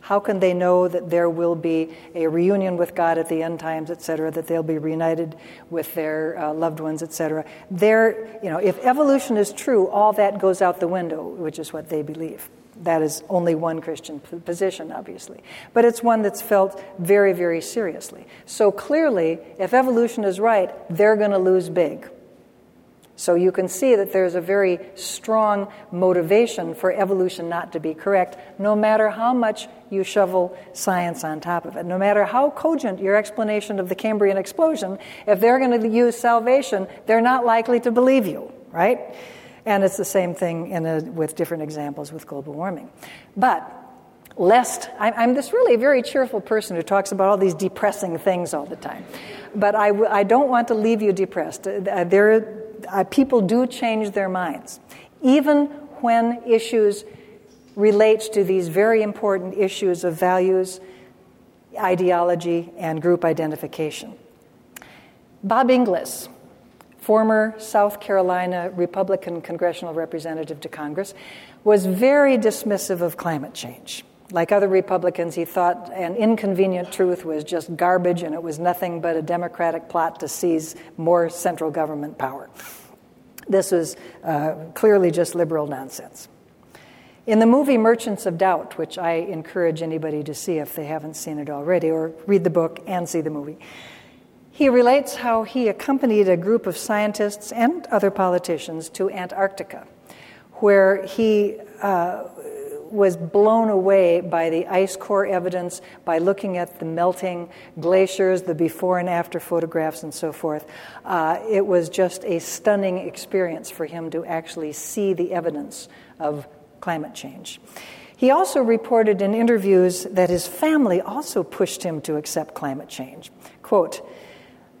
How can they know that there will be a reunion with God at the end times, etc., that they'll be reunited with their uh, loved ones, etc.? There, you know, if evolution is true, all that goes out the window, which is what they believe. That is only one Christian position, obviously. But it's one that's felt very, very seriously. So clearly, if evolution is right, they're going to lose big. So you can see that there's a very strong motivation for evolution not to be correct, no matter how much you shovel science on top of it. No matter how cogent your explanation of the Cambrian explosion, if they're going to use salvation, they're not likely to believe you, right? And it's the same thing a, with different examples with global warming. But lest I'm, this really very cheerful person who talks about all these depressing things all the time. But I, I don't want to leave you depressed. Uh, there, uh, people do change their minds, even when issues relate to these very important issues of values, ideology, and group identification. Bob Inglis, former South Carolina Republican congressional representative to Congress, was very dismissive of climate change. Like other Republicans, he thought an inconvenient truth was just garbage and it was nothing but a Democratic plot to seize more central government power. This was uh, clearly just liberal nonsense. In the movie Merchants of Doubt, which I encourage anybody to see if they haven't seen it already, or read the book and see the movie, he relates how he accompanied a group of scientists and other politicians to Antarctica, where he uh, was blown away by the ice core evidence, by looking at the melting glaciers, the before and after photographs, and so forth. Uh, it was just a stunning experience for him to actually see the evidence of climate change. He also reported in interviews that his family also pushed him to accept climate change. Quote,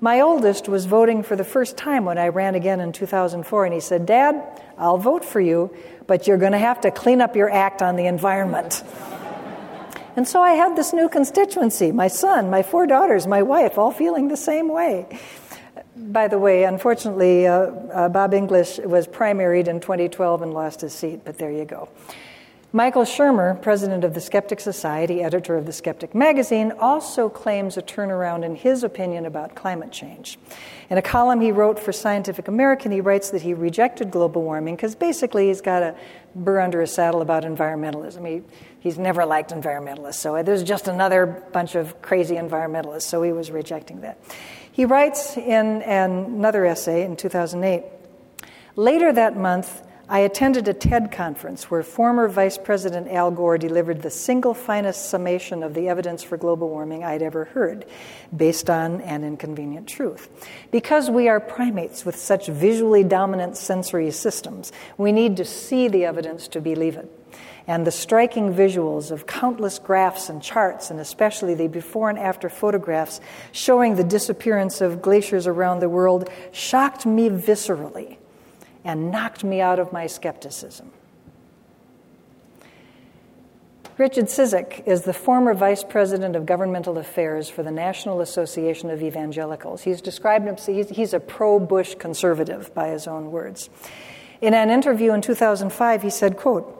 my oldest was voting for the first time when I ran again in 2004, and he said, Dad, I'll vote for you, but you're going to have to clean up your act on the environment. and so I had this new constituency my son, my four daughters, my wife, all feeling the same way. By the way, unfortunately, uh, uh, Bob Inglis was primaried in 2012 and lost his seat, but there you go. Michael Shermer, president of the Skeptic Society, editor of the Skeptic magazine, also claims a turnaround in his opinion about climate change. In a column he wrote for Scientific American, he writes that he rejected global warming because basically he's got a burr under his saddle about environmentalism. He, he's never liked environmentalists, so there's just another bunch of crazy environmentalists, so he was rejecting that. He writes in another essay in 2008 Later that month, I attended a TED conference where former Vice President Al Gore delivered the single finest summation of the evidence for global warming I'd ever heard, based on an inconvenient truth. Because we are primates with such visually dominant sensory systems, we need to see the evidence to believe it. And the striking visuals of countless graphs and charts, and especially the before and after photographs showing the disappearance of glaciers around the world, shocked me viscerally and knocked me out of my skepticism. Richard Cizik is the former vice president of governmental affairs for the National Association of Evangelicals. He's described himself, he's a pro Bush conservative, by his own words. In an interview in 2005, he said, quote,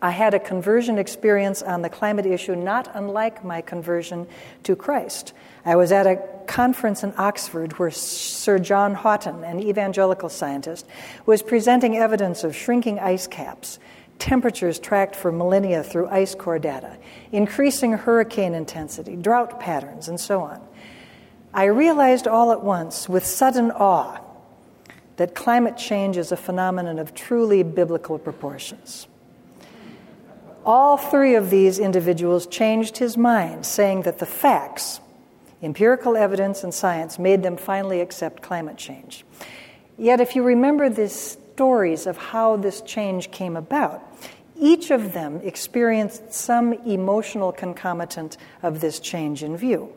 I had a conversion experience on the climate issue not unlike my conversion to Christ. I was at a conference in Oxford where Sir John Houghton, an evangelical scientist, was presenting evidence of shrinking ice caps, temperatures tracked for millennia through ice core data, increasing hurricane intensity, drought patterns, and so on. I realized all at once, with sudden awe, that climate change is a phenomenon of truly biblical proportions. All three of these individuals changed his mind, saying that the facts, Empirical evidence and science made them finally accept climate change. Yet, if you remember the stories of how this change came about, each of them experienced some emotional concomitant of this change in view.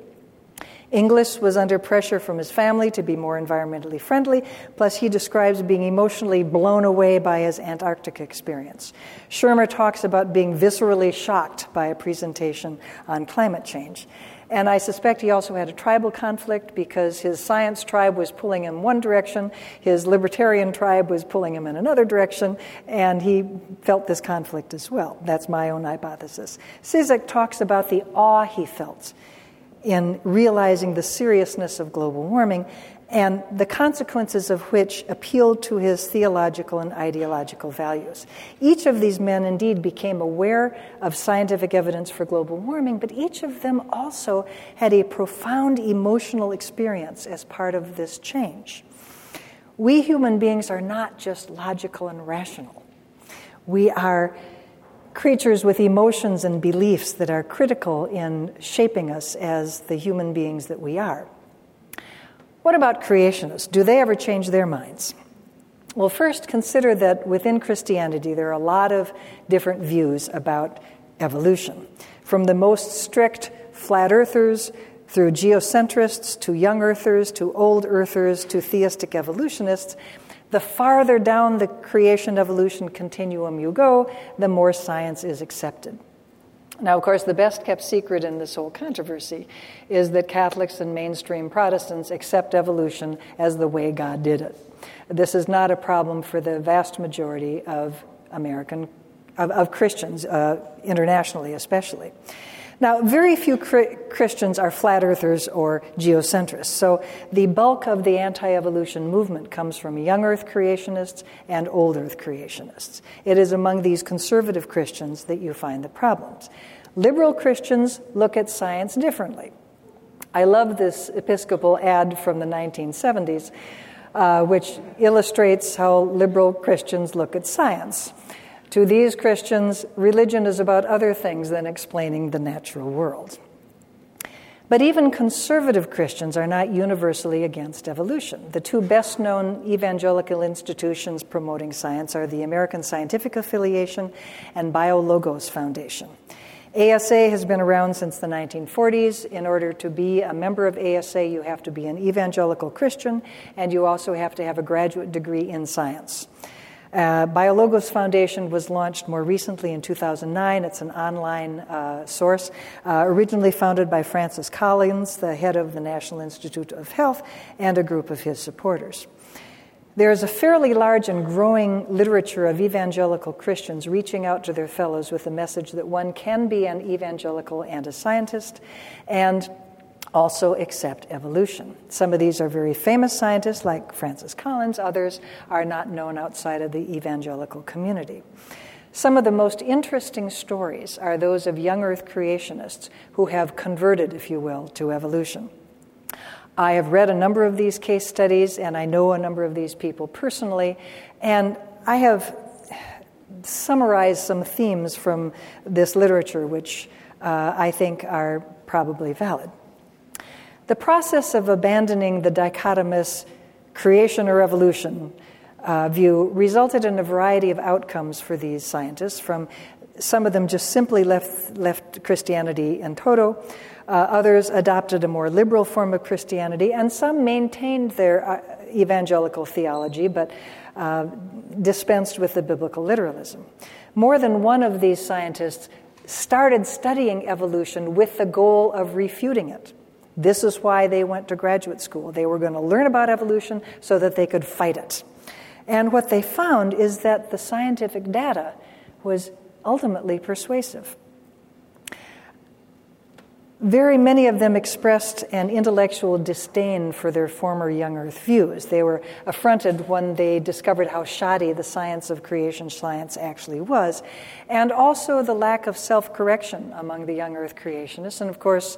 Inglis was under pressure from his family to be more environmentally friendly, plus, he describes being emotionally blown away by his Antarctic experience. Shermer talks about being viscerally shocked by a presentation on climate change. And I suspect he also had a tribal conflict because his science tribe was pulling him one direction, his libertarian tribe was pulling him in another direction, and he felt this conflict as well. That's my own hypothesis. Cizik talks about the awe he felt in realizing the seriousness of global warming and the consequences of which appealed to his theological and ideological values. Each of these men indeed became aware of scientific evidence for global warming, but each of them also had a profound emotional experience as part of this change. We human beings are not just logical and rational. We are creatures with emotions and beliefs that are critical in shaping us as the human beings that we are. What about creationists? Do they ever change their minds? Well, first, consider that within Christianity there are a lot of different views about evolution. From the most strict flat earthers through geocentrists to young earthers to old earthers to theistic evolutionists, the farther down the creation evolution continuum you go, the more science is accepted. Now, of course, the best kept secret in this whole controversy is that Catholics and mainstream Protestants accept evolution as the way God did it. This is not a problem for the vast majority of American, of, of Christians, uh, internationally especially. Now, very few Christians are flat earthers or geocentrists, so the bulk of the anti evolution movement comes from young earth creationists and old earth creationists. It is among these conservative Christians that you find the problems. Liberal Christians look at science differently. I love this Episcopal ad from the 1970s, uh, which illustrates how liberal Christians look at science. To these Christians, religion is about other things than explaining the natural world. But even conservative Christians are not universally against evolution. The two best known evangelical institutions promoting science are the American Scientific Affiliation and BioLogos Foundation. ASA has been around since the 1940s. In order to be a member of ASA, you have to be an evangelical Christian, and you also have to have a graduate degree in science. Uh, BioLogos Foundation was launched more recently in 2009. It's an online uh, source, uh, originally founded by Francis Collins, the head of the National Institute of Health, and a group of his supporters. There is a fairly large and growing literature of evangelical Christians reaching out to their fellows with the message that one can be an evangelical and a scientist, and also accept evolution. Some of these are very famous scientists, like Francis Collins, others are not known outside of the evangelical community. Some of the most interesting stories are those of young earth creationists who have converted, if you will, to evolution. I have read a number of these case studies and I know a number of these people personally, and I have summarized some themes from this literature which uh, I think are probably valid. The process of abandoning the dichotomous creation or evolution uh, view resulted in a variety of outcomes for these scientists. From some of them just simply left, left Christianity in toto, uh, others adopted a more liberal form of Christianity, and some maintained their uh, evangelical theology but uh, dispensed with the biblical literalism. More than one of these scientists started studying evolution with the goal of refuting it. This is why they went to graduate school. They were going to learn about evolution so that they could fight it. And what they found is that the scientific data was ultimately persuasive. Very many of them expressed an intellectual disdain for their former young earth views. They were affronted when they discovered how shoddy the science of creation science actually was, and also the lack of self correction among the young earth creationists. And of course,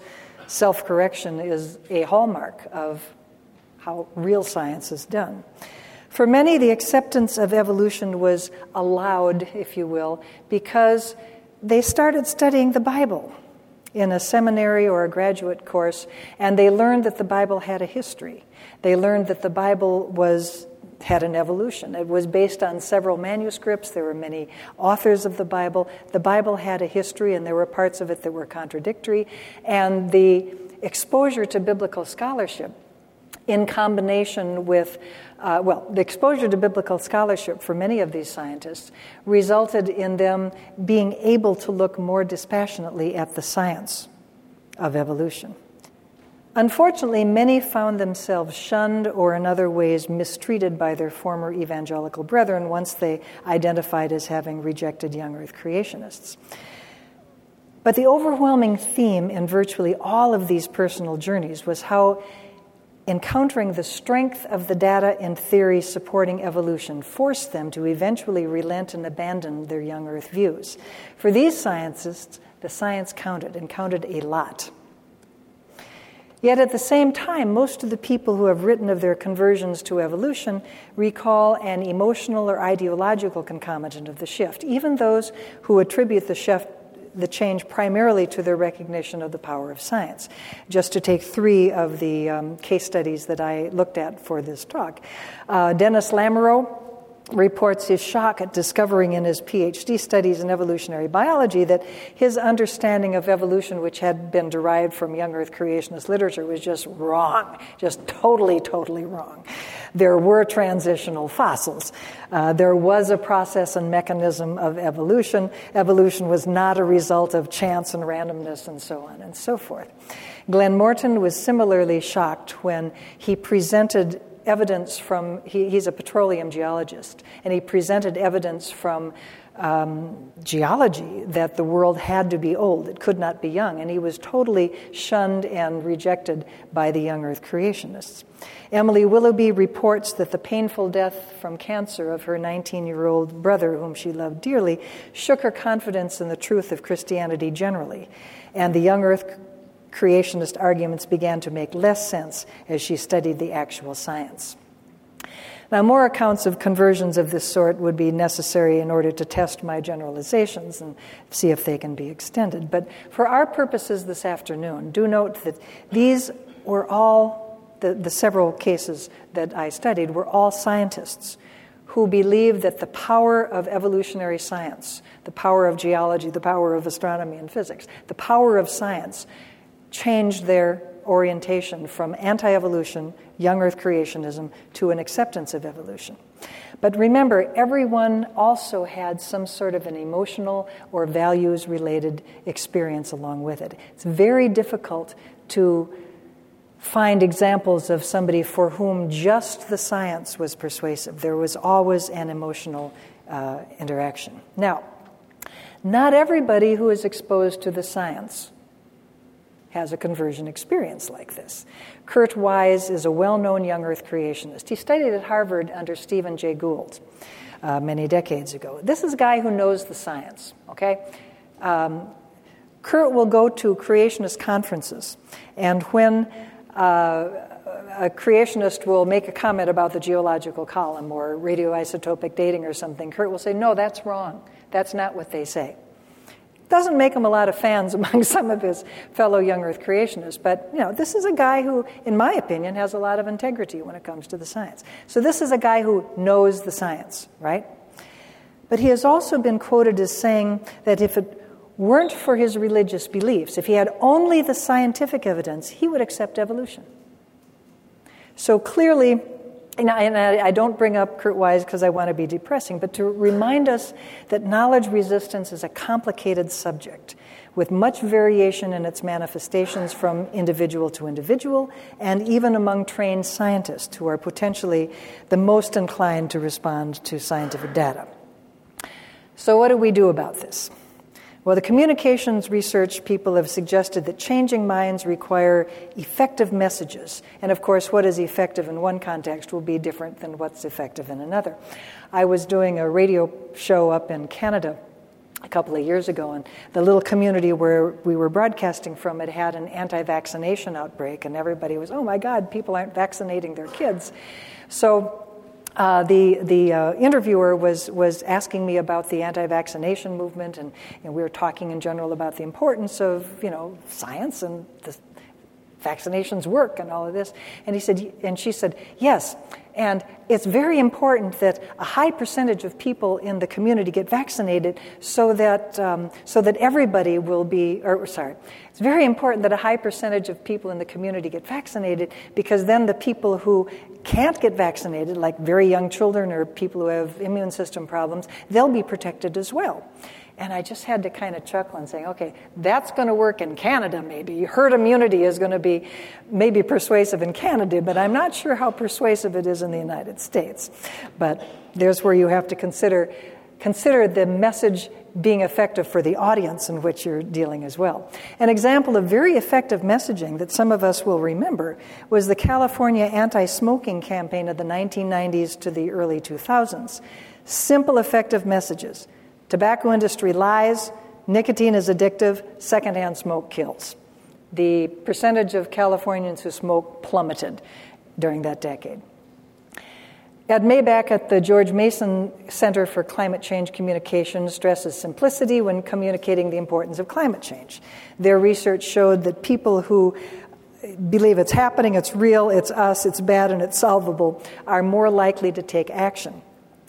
self correction is a hallmark of how real science is done. For many, the acceptance of evolution was allowed, if you will, because they started studying the Bible in a seminary or a graduate course, and they learned that the Bible had a history. They learned that the Bible was had an evolution. It was based on several manuscripts. There were many authors of the Bible. The Bible had a history, and there were parts of it that were contradictory. And the exposure to biblical scholarship, in combination with, uh, well, the exposure to biblical scholarship for many of these scientists resulted in them being able to look more dispassionately at the science of evolution. Unfortunately, many found themselves shunned or in other ways mistreated by their former evangelical brethren once they identified as having rejected young earth creationists. But the overwhelming theme in virtually all of these personal journeys was how encountering the strength of the data and theory supporting evolution forced them to eventually relent and abandon their young earth views. For these scientists, the science counted and counted a lot. Yet at the same time, most of the people who have written of their conversions to evolution recall an emotional or ideological concomitant of the shift, even those who attribute the shift the change primarily to their recognition of the power of science. Just to take three of the um, case studies that I looked at for this talk. Uh, Dennis Lamoureux reports his shock at discovering in his PhD studies in evolutionary biology that his understanding of evolution, which had been derived from young earth creationist literature, was just wrong, just totally, totally wrong. There were transitional fossils. Uh, there was a process and mechanism of evolution. Evolution was not a result of chance and randomness and so on and so forth. Glenn Morton was similarly shocked when he presented evidence from, he, he's a petroleum geologist, and he presented evidence from um, geology that the world had to be old, it could not be young, and he was totally shunned and rejected by the young earth creationists. Emily Willoughby reports that the painful death from cancer of her 19 year old brother, whom she loved dearly, shook her confidence in the truth of Christianity generally, and the young earth creationist arguments began to make less sense as she studied the actual science. Now, more accounts of conversions of this sort would be necessary in order to test my generalizations and see if they can be extended. But for our purposes this afternoon, do note that these were all, the, the several cases that I studied, were all scientists who believed that the power of evolutionary science, the power of geology, the power of astronomy and physics, the power of science changed their orientation from anti evolution, young earth creationism, to an acceptance of evolution. But remember, everyone also had some sort of an emotional or values related experience along with it. It's very difficult to find examples of somebody for whom just the science was persuasive. There was always an emotional uh, interaction. Now, not everybody who is exposed to the science has a conversion experience like this. Kurt Wise is a well known young earth creationist. He studied at Harvard under Stephen Jay Gould uh, many decades ago. This is a guy who knows the science, okay? Um, Kurt will go to creationist conferences, and when uh, a creationist will make a comment about the geological column or radioisotopic dating or something, Kurt will say, No, that's wrong. That's not what they say. Doesn't make him a lot of fans [LAUGHS] among some of his fellow young earth creationists, but you know, this is a guy who, in my opinion, has a lot of integrity when it comes to the science. So this is a guy who knows the science, right? But he has also been quoted as saying that if it weren't for his religious beliefs, if he had only the scientific evidence, he would accept evolution. So clearly, and I, and I, don't bring up Kurt Wise because I want to be depressing, but to remind us that knowledge resistance is a complicated subject with much variation in its manifestations from individual to individual and even among trained scientists who are potentially the most inclined to respond to scientific data. So, what do we do about this? Well, the communications research people have suggested that changing minds require effective messages. And of course, what is effective in one context will be different than what's effective in another. I was doing a radio show up in Canada a couple of years ago, and the little community where we were broadcasting from had had an anti vaccination outbreak, and everybody was, oh my God, people aren't vaccinating their kids. So uh, the the uh, interviewer was was asking me about the anti-vaccination movement, and you know, we were talking in general about the importance of you know science and the vaccinations work and all of this. And he said, and she said, yes, And it's very important that a high percentage of people in the community get vaccinated so that, um, so that everybody will be, or sorry, it's very important that a high percentage of people in the community get vaccinated because then the people who can't get vaccinated, like very young children or people who have immune system problems, they'll be protected as well. And I just had to kind of chuckle and say, okay, that's going to work in Canada maybe. Herd immunity is going to be maybe persuasive in Canada, but I'm not sure how persuasive it is in the United States. But there's where you have to consider consider the message being effective for the audience in which you're dealing as well. An example of very effective messaging that some of us will remember was the California anti smoking campaign of the 1990s to the early 2000s. Simple, effective messages. Tobacco industry lies, nicotine is addictive, secondhand smoke kills. The percentage of Californians who smoke plummeted during that decade. Ed Maibach at the George Mason Center for Climate Change Communication stresses simplicity when communicating the importance of climate change. Their research showed that people who believe it's happening, it's real, it's us, it's bad, and it's solvable are more likely to take action.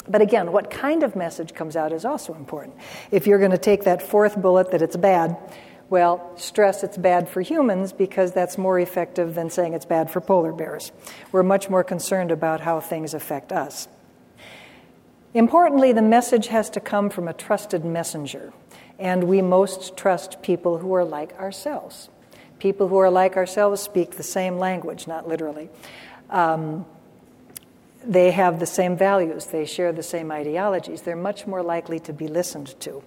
But again, what kind of message comes out is also important. If you're going to take that fourth bullet that it's bad, well, stress it's bad for humans because that's more effective than saying it's bad for polar bears. We're much more concerned about how things affect us. Importantly, the message has to come from a trusted messenger, and we most trust people who are like ourselves. People who are like ourselves speak the same language, not literally. Um, they have the same values, they share the same ideologies, they're much more likely to be listened to.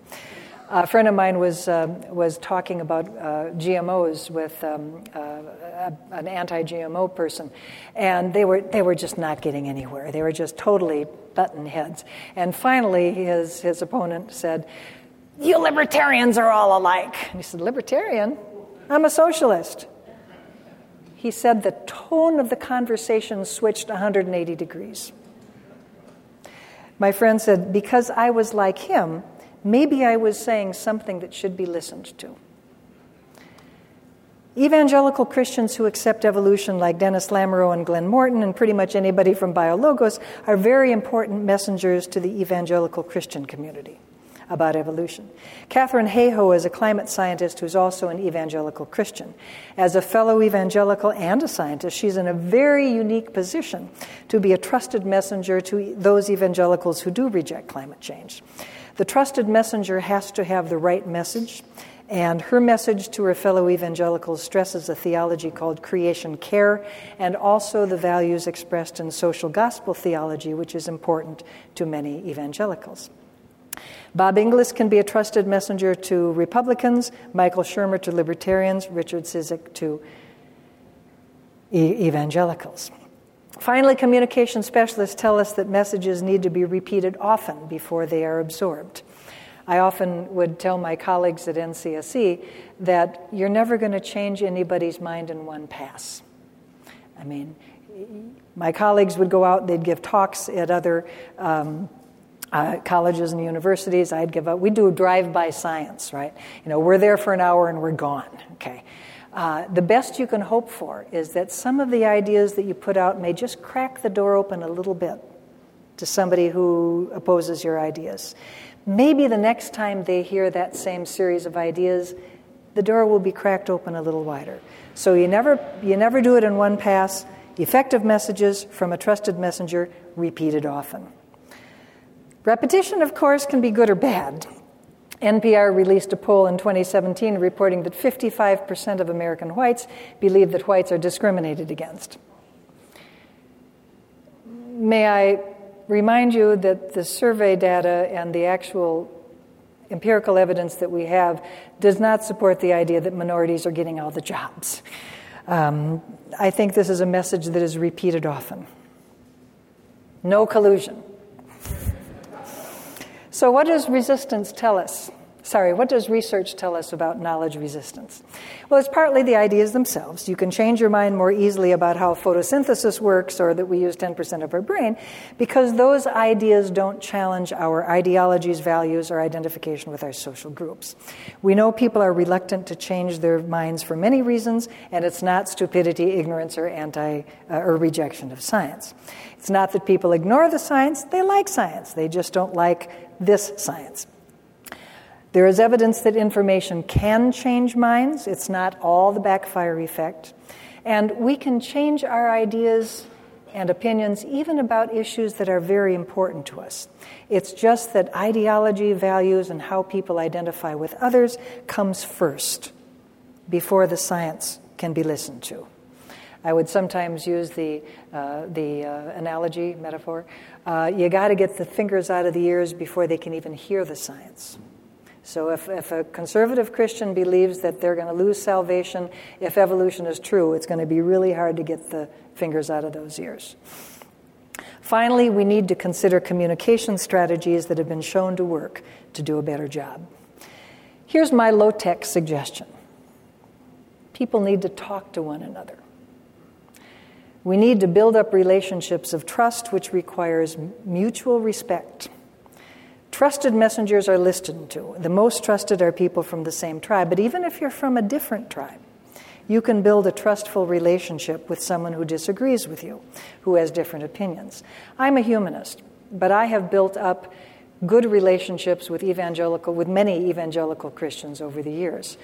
A friend of mine was, um, was talking about uh, GMOs with um, uh, an anti GMO person, and they were, they were just not getting anywhere. They were just totally button heads. And finally, his, his opponent said, You libertarians are all alike. And he said, Libertarian? I'm a socialist he said the tone of the conversation switched 180 degrees. My friend said, Because I was like him, maybe I was saying something that should be listened to. Evangelical Christians who accept evolution, like Denis Lamoureux and Glenn Morton, and pretty much anybody from BioLogos, are very important messengers to the evangelical Christian community about evolution. Katharine Hayhoe is a climate scientist who's also an evangelical Christian. As a fellow evangelical and a scientist, she's in a very unique position to be a trusted messenger to those evangelicals who do reject climate change. The trusted messenger has to have the right message. And her message to her fellow evangelicals stresses a theology called creation care and also the values expressed in social gospel theology, which is important to many evangelicals. Bob Inglis can be a trusted messenger to Republicans, Michael Shermer to Libertarians, Richard Cizik to e- evangelicals. Finally, communication specialists tell us that messages need to be repeated often before they are absorbed. I often would tell my colleagues at NCSE that you're never going to change anybody's mind in one pass. I mean, my colleagues would go out, they'd give talks at other um, uh, colleges and universities, I'd give up. We do a drive-by science, right? You know, we're there for an hour and we're gone. Okay. Uh, the best you can hope for is that some of the ideas that you put out may just crack the door open a little bit to somebody who opposes your ideas. Maybe the next time they hear that same series of ideas, the door will be cracked open a little wider. So you never, you never do it in one pass. Effective messages from a trusted messenger repeated often. Repetition, of course, can be good or bad. NPR released a poll in 2017 reporting that 55% of American whites believe that whites are discriminated against. May I remind you that the survey data and the actual empirical evidence that we have does not support the idea that minorities are getting all the jobs. Um, I think this is a message that is repeated often. No collusion. So, what does resistance tell us? Sorry, what does research tell us about knowledge resistance? Well, it's partly the ideas themselves. You can change your mind more easily about how photosynthesis works or that we use 10% of our brain because those ideas don't challenge our ideologies, values, or identification with our social groups. We know people are reluctant to change their minds for many reasons, and it's not stupidity, ignorance, or anti uh, or rejection of science. It's not that people ignore the science, they like science. They just don't like this science. There is evidence that information can change minds, it's not all the backfire effect. And we can change our ideas and opinions even about issues that are very important to us. It's just that ideology, values, and how people identify with others comes first before the science can be listened to. I would sometimes use the, uh, the uh, analogy, metaphor. Uh, you got to get the fingers out of the ears before they can even hear the science. So, if, if a conservative Christian believes that they're going to lose salvation if evolution is true, it's going to be really hard to get the fingers out of those ears. Finally, we need to consider communication strategies that have been shown to work to do a better job. Here's my low tech suggestion people need to talk to one another. We need to build up relationships of trust, which requires mutual respect. Trusted messengers are listened to. The most trusted are people from the same tribe. But even if you're from a different tribe, you can build a trustful relationship with someone who disagrees with you, who has different opinions. I'm a humanist, but I have built up good relationships with evangelical with many evangelical Christians over the years.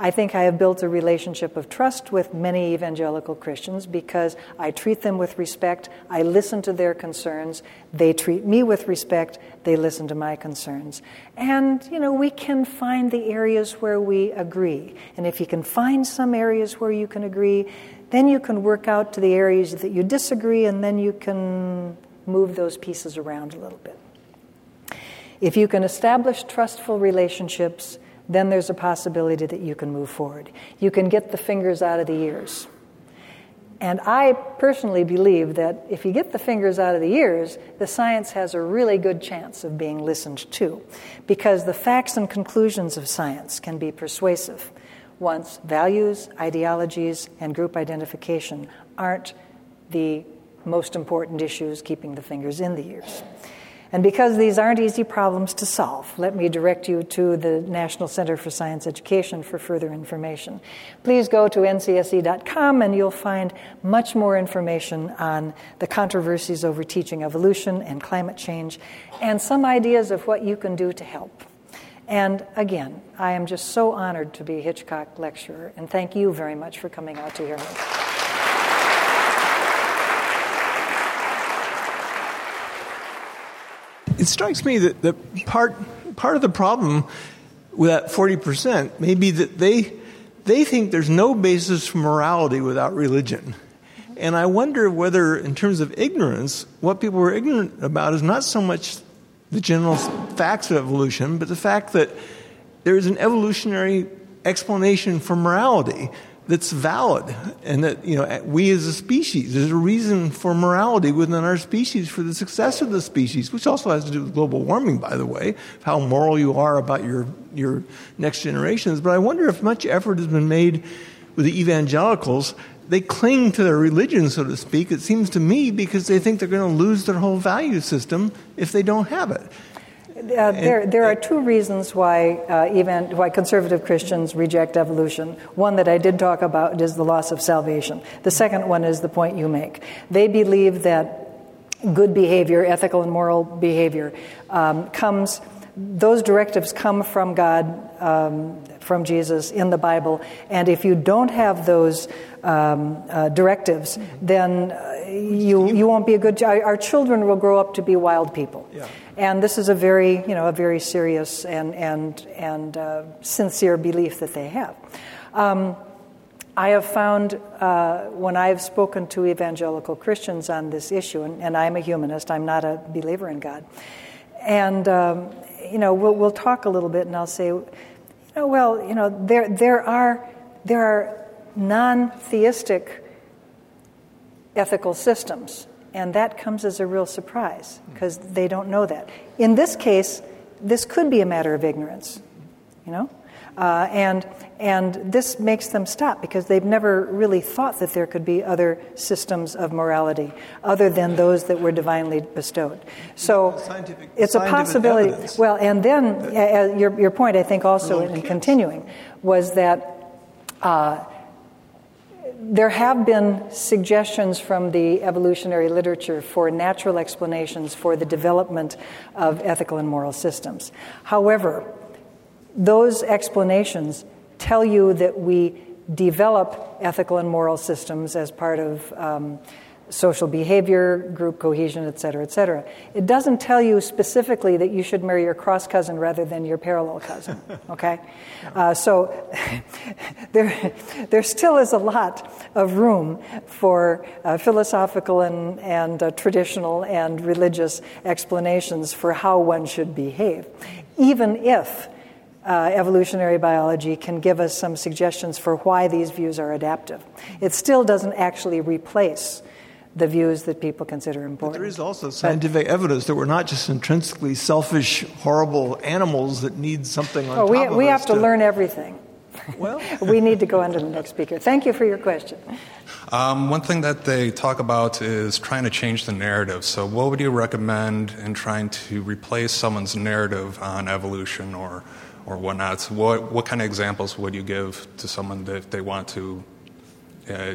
I think I have built a relationship of trust with many evangelical Christians because I treat them with respect, I listen to their concerns, they treat me with respect, they listen to my concerns. And, you know, we can find the areas where we agree. And if you can find some areas where you can agree, then you can work out to the areas that you disagree, and then you can move those pieces around a little bit. If you can establish trustful relationships, then there's a possibility that you can move forward. You can get the fingers out of the ears. And I personally believe that if you get the fingers out of the ears, the science has a really good chance of being listened to, because the facts and conclusions of science can be persuasive once values, ideologies, and group identification aren't the most important issues keeping the fingers in the ears. And because these aren't easy problems to solve, let me direct you to the National Center for Science Education for further information. Please go to ncse.com and you'll find much more information on the controversies over teaching evolution and climate change and some ideas of what you can do to help. And again, I am just so honored to be a Hitchcock lecturer, and thank you very much for coming out to hear me. It strikes me that the part part of the problem with that forty percent may be that they they think there's no basis for morality without religion. And I wonder whether, in terms of ignorance, what people were ignorant about is not so much the general facts of evolution, but the fact that there is an evolutionary explanation for morality that's valid and that you know we as a species there's a reason for morality within our species for the success of the species which also has to do with global warming by the way of how moral you are about your your next generations. But i wonder if much effort has been made with the evangelicals. They cling to their religion so to speak it seems to me because they think they're going to lose their whole value system if they don't have it there, there are two reasons why, uh, even, why conservative Christians reject evolution. One that I did talk about is the loss of salvation. The second one is the point you make. They believe that good behavior, ethical and moral behavior, um, comes, those directives come from God, um, from Jesus in the Bible, and if you don't have those um, uh, directives, then uh, you, you won't be a good. Our children will grow up to be wild people. Yeah. And this is a very, you know, a very serious and, and, and uh, sincere belief that they have. Um, I have found uh, when I've spoken to evangelical Christians on this issue, and, and, I'm a humanist, I'm not a believer in God, and um, you know, we'll, we'll talk a little bit, and I'll say, you well, you know, there there are there are non-theistic ethical systems and that comes as a real surprise because they don't know that. In this case, this could be a matter of ignorance. you know? Uh, and, and this makes them stop because they've never really thought that there could be other systems of morality other than those that were divinely bestowed. So Scientific- it's a possibility. evidence. Well, and then uh, your, your point, I think, also in continuing, was that uh, there have been suggestions from the evolutionary literature for natural explanations for the development of ethical and moral systems. However, those explanations tell you that we develop ethical and moral systems as part of um, social behavior, group cohesion, et cetera, et cetera. It doesn't tell you specifically that you should marry your cross cousin rather than your parallel cousin, [LAUGHS] okay? Uh, so [LAUGHS] there, there still is a lot of room for uh, philosophical and, and uh, traditional and religious explanations for how one should behave, even if uh, evolutionary biology can give us some suggestions for why these views are adaptive. It still doesn't actually replace the views that people consider important. There is also scientific evidence that we're not just intrinsically selfish, horrible animals that need something on Oh, top we, of we us have to learn everything. Well, [LAUGHS] We need to go on to the next speaker. Thank you for your question. Um, one thing that they talk about is trying to change the narrative. So, what would you recommend in trying to replace someone's narrative on evolution or, or whatnot? So what, what kind of examples would you give to someone that if they want to uh,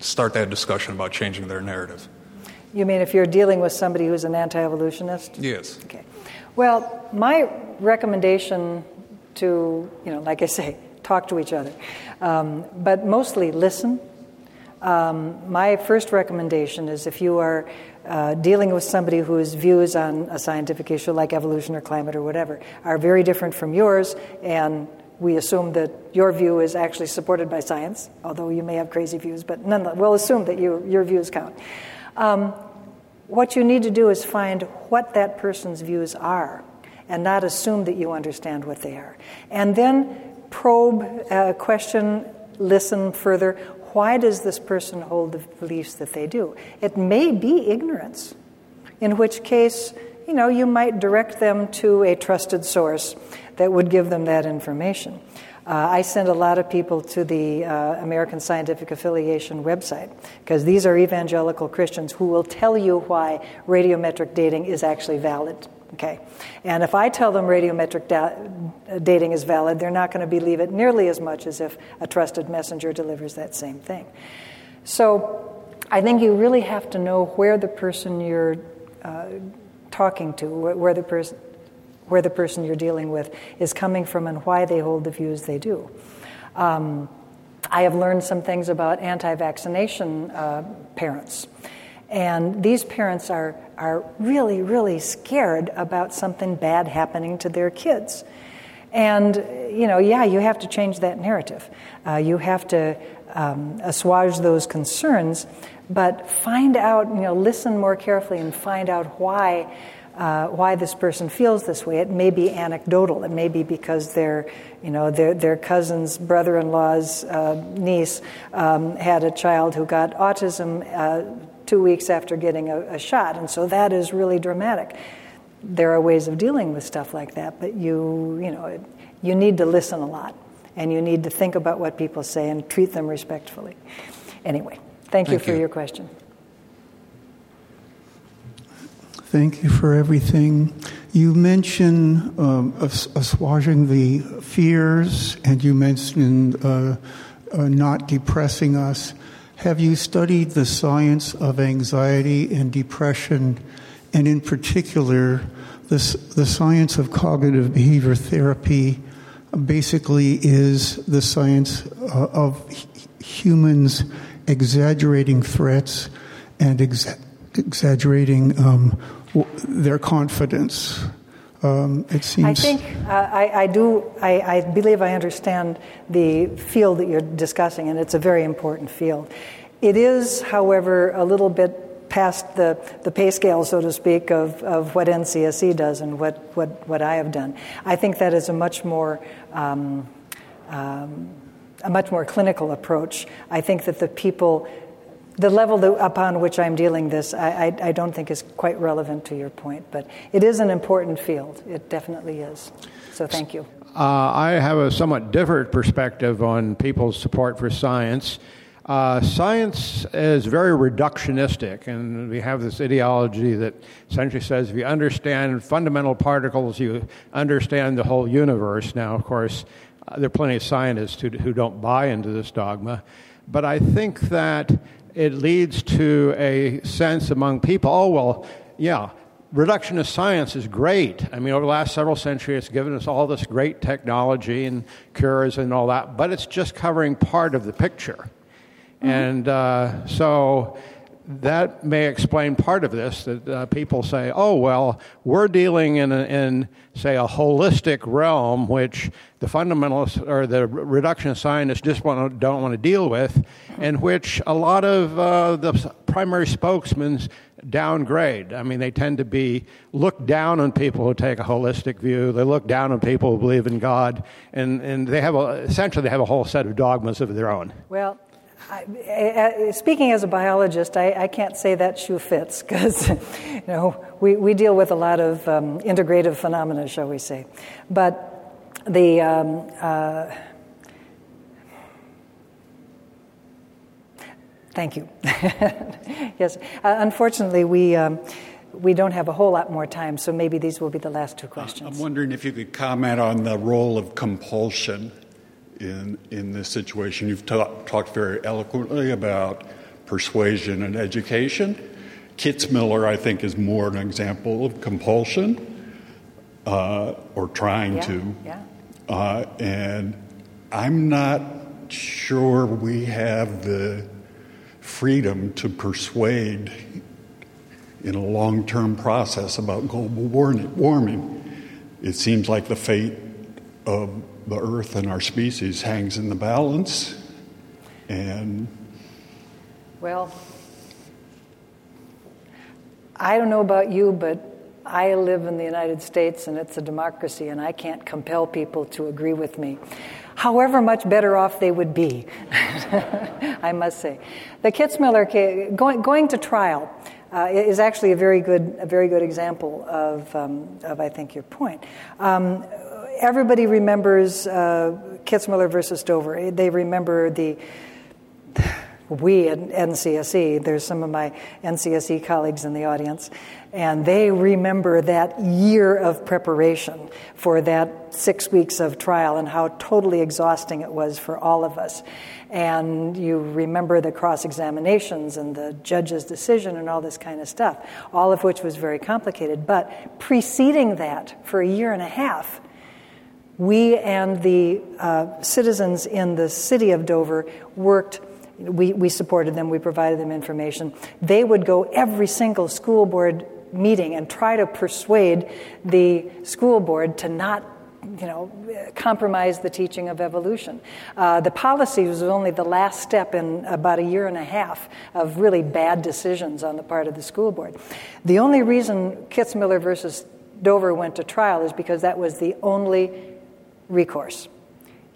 start that discussion about changing their narrative? You mean if you're dealing with somebody who's an anti evolutionist? Yes. Okay. Well, my recommendation to, you know, like I say, talk to each other, um, but mostly listen. Um, my first recommendation is if you are uh, dealing with somebody whose views on a scientific issue like evolution or climate or whatever are very different from yours, and we assume that your view is actually supported by science, although you may have crazy views, but nonetheless, we'll assume that you, your views count. Um, what you need to do is find what that person's views are and not assume that you understand what they are. And then probe, uh, question, listen further. Why does this person hold the beliefs that they do? It may be ignorance, in which case, you know, you might direct them to a trusted source that would give them that information. Uh, I send a lot of people to the uh, American Scientific Affiliation website because these are evangelical Christians who will tell you why radiometric dating is actually valid. Okay, and if I tell them radiometric da- dating is valid, they're not going to believe it nearly as much as if a trusted messenger delivers that same thing. So, I think you really have to know where the person you're uh, talking to, where, the person where the person you're dealing with is coming from and why they hold the views they do. Um, I have learned some things about anti vaccination uh, parents. And these parents are, are really, really scared about something bad happening to their kids. And, you know, yeah, you have to change that narrative. Uh, you have to um, assuage those concerns, but find out, you know, listen more carefully and find out why uh, why this person feels this way. It may be anecdotal. It may be because their, you know, their, their cousin's brother-in-law's uh, niece um, had a child who got autism uh, two weeks after getting a, a, shot, and so that is really dramatic. There are ways of dealing with stuff like that, but you, you know, you need to listen a lot, and you need to think about what people say and treat them respectfully. Anyway, thank, thank you for you. your question. Thank you for everything. You mentioned um, assuaging the fears, and you mentioned uh, uh, not depressing us. Have you studied the science of anxiety and depression, and in particular, this, the science of cognitive behavior therapy? Basically, is the science uh, of humans exaggerating threats and exa- exaggerating um, their confidence. Um, it seems. I think uh, I, I, do. I, I, believe I understand the field that you're discussing, and it's a very important field. It is, however, a little bit past the, the pay scale, so to speak, of, of what NCSE does and what, what, what I have done. I think that is a much more um, um, a much more clinical approach. I think that the people the level that, upon which I'm dealing this, I, I, I, don't think is quite relevant to your point, but it is an important field. It definitely is. So thank you. Uh, I have a somewhat different perspective on people's support for science. Uh, science is very reductionistic, and we have this ideology that essentially says if you understand fundamental particles, you understand the whole universe. Now, of course, uh, there are plenty of scientists who, who don't buy into this dogma, but I think that it leads to a sense among people oh, well, yeah, reductionist science is great. I mean, over the last several centuries, it's given us all this great technology and cures and all that, but it's just covering part of the picture. Mm-hmm. And uh, so that may explain part of this that uh, people say, oh, well, we're dealing in, a, in, say, a holistic realm, which the fundamentalists or the reductionist scientists just want don't want to deal with, in which a lot of uh, the primary spokesmen downgrade. I mean, they tend to be look down on people who take a holistic view. They look down on people who believe in God, and, and they have a, essentially they have a whole set of dogmas of their own. Well, I, speaking as a biologist, I, I, can't say that shoe fits [LAUGHS] because you know we, we deal with a lot of um, integrative phenomena, shall we say. But the um, uh, thank you. [LAUGHS] yes, uh, unfortunately, we. Um, we don't have a whole lot more time, so maybe these will be the last two questions. I'm wondering if you could comment on the role of compulsion in, in this situation. You've talk, talked very eloquently about persuasion and education. Kitzmiller, I think, is more an example of compulsion uh, or trying yeah, to. Yeah. Uh, and I'm not sure we have the freedom to persuade in a long term process about global warming. It seems like the fate of the earth and our species hangs in the balance. And well, I don't know about you, but I live in the United States and it's a democracy, and I can't compel people to agree with me. However, much better off they would be, [LAUGHS] I must say. The Kitzmiller case, going, going to trial, uh, is actually a very good, a very good example of, um, of I think, your point. Um, everybody remembers uh, Kitzmiller versus Dover. They remember the we at NCSE, there's some of my NCSE colleagues in the audience, and they remember that year of preparation for that six weeks of trial and how totally exhausting it was for all of us. And you remember the cross examinations and the judge's decision and all this kind of stuff, all of which was very complicated. But preceding that, for a year and a half, we and the uh, citizens in the city of Dover worked. We, we supported them, we provided them information. They would go every single school board meeting and try to persuade the school board to not you know, compromise the teaching of evolution. Uh, the policy was only the last step in about a year and a half of really bad decisions on the part of the school board. The only reason Kitzmiller versus Dover went to trial is because that was the only recourse.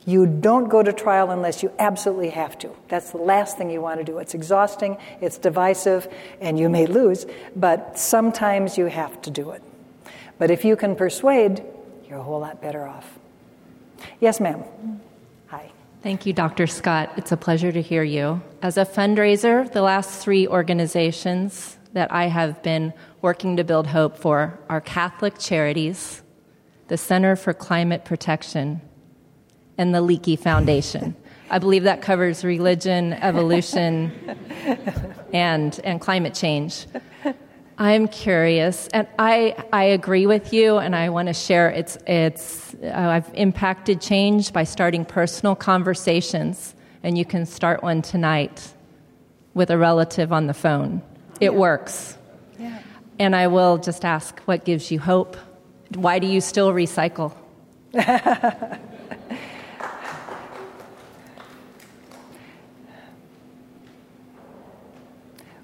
You don't go to trial unless you absolutely have to. That's the last thing you want to do. It's exhausting, it's divisive, and you may lose, but sometimes you have to do it. But if you can persuade, you're a whole lot better off. Yes, ma'am. Hi. Thank you, Dr. Scott. It's a pleasure to hear you. As a fundraiser, the last three organizations that I have been working to build hope for are Catholic Charities, the Center for Climate Protection, and the Leakey Foundation. I believe that covers religion, evolution, [LAUGHS] and, and climate change. I'm curious, and I, I agree with you, and I want to share. It's, it's, uh, I've impacted change by starting personal conversations, and you can start one tonight with a relative on the phone. It yeah. works. Yeah. And I will just ask what gives you hope? Why do you still recycle?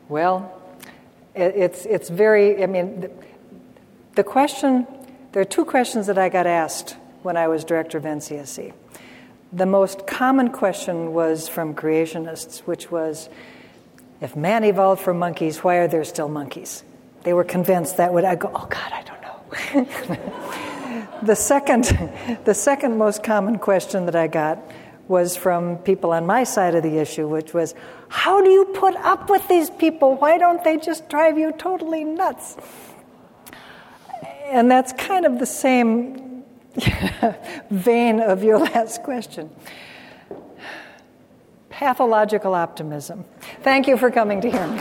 well, it's, it's very, I mean, the, the question, there are two questions that I got asked when I was director of NCSE. The most common question was from creationists, which was If man evolved from monkeys, why are there still monkeys? They were convinced that would. I go, oh God, I don't know. [LAUGHS] the second, the second most common question that I got was from people on my side of the issue, which was, how do you put up with these people? Why don't they just drive you totally nuts? And that's kind of the same [LAUGHS] vein of your [LAUGHS] last question. Pathological optimism. Thank you for coming to hear me.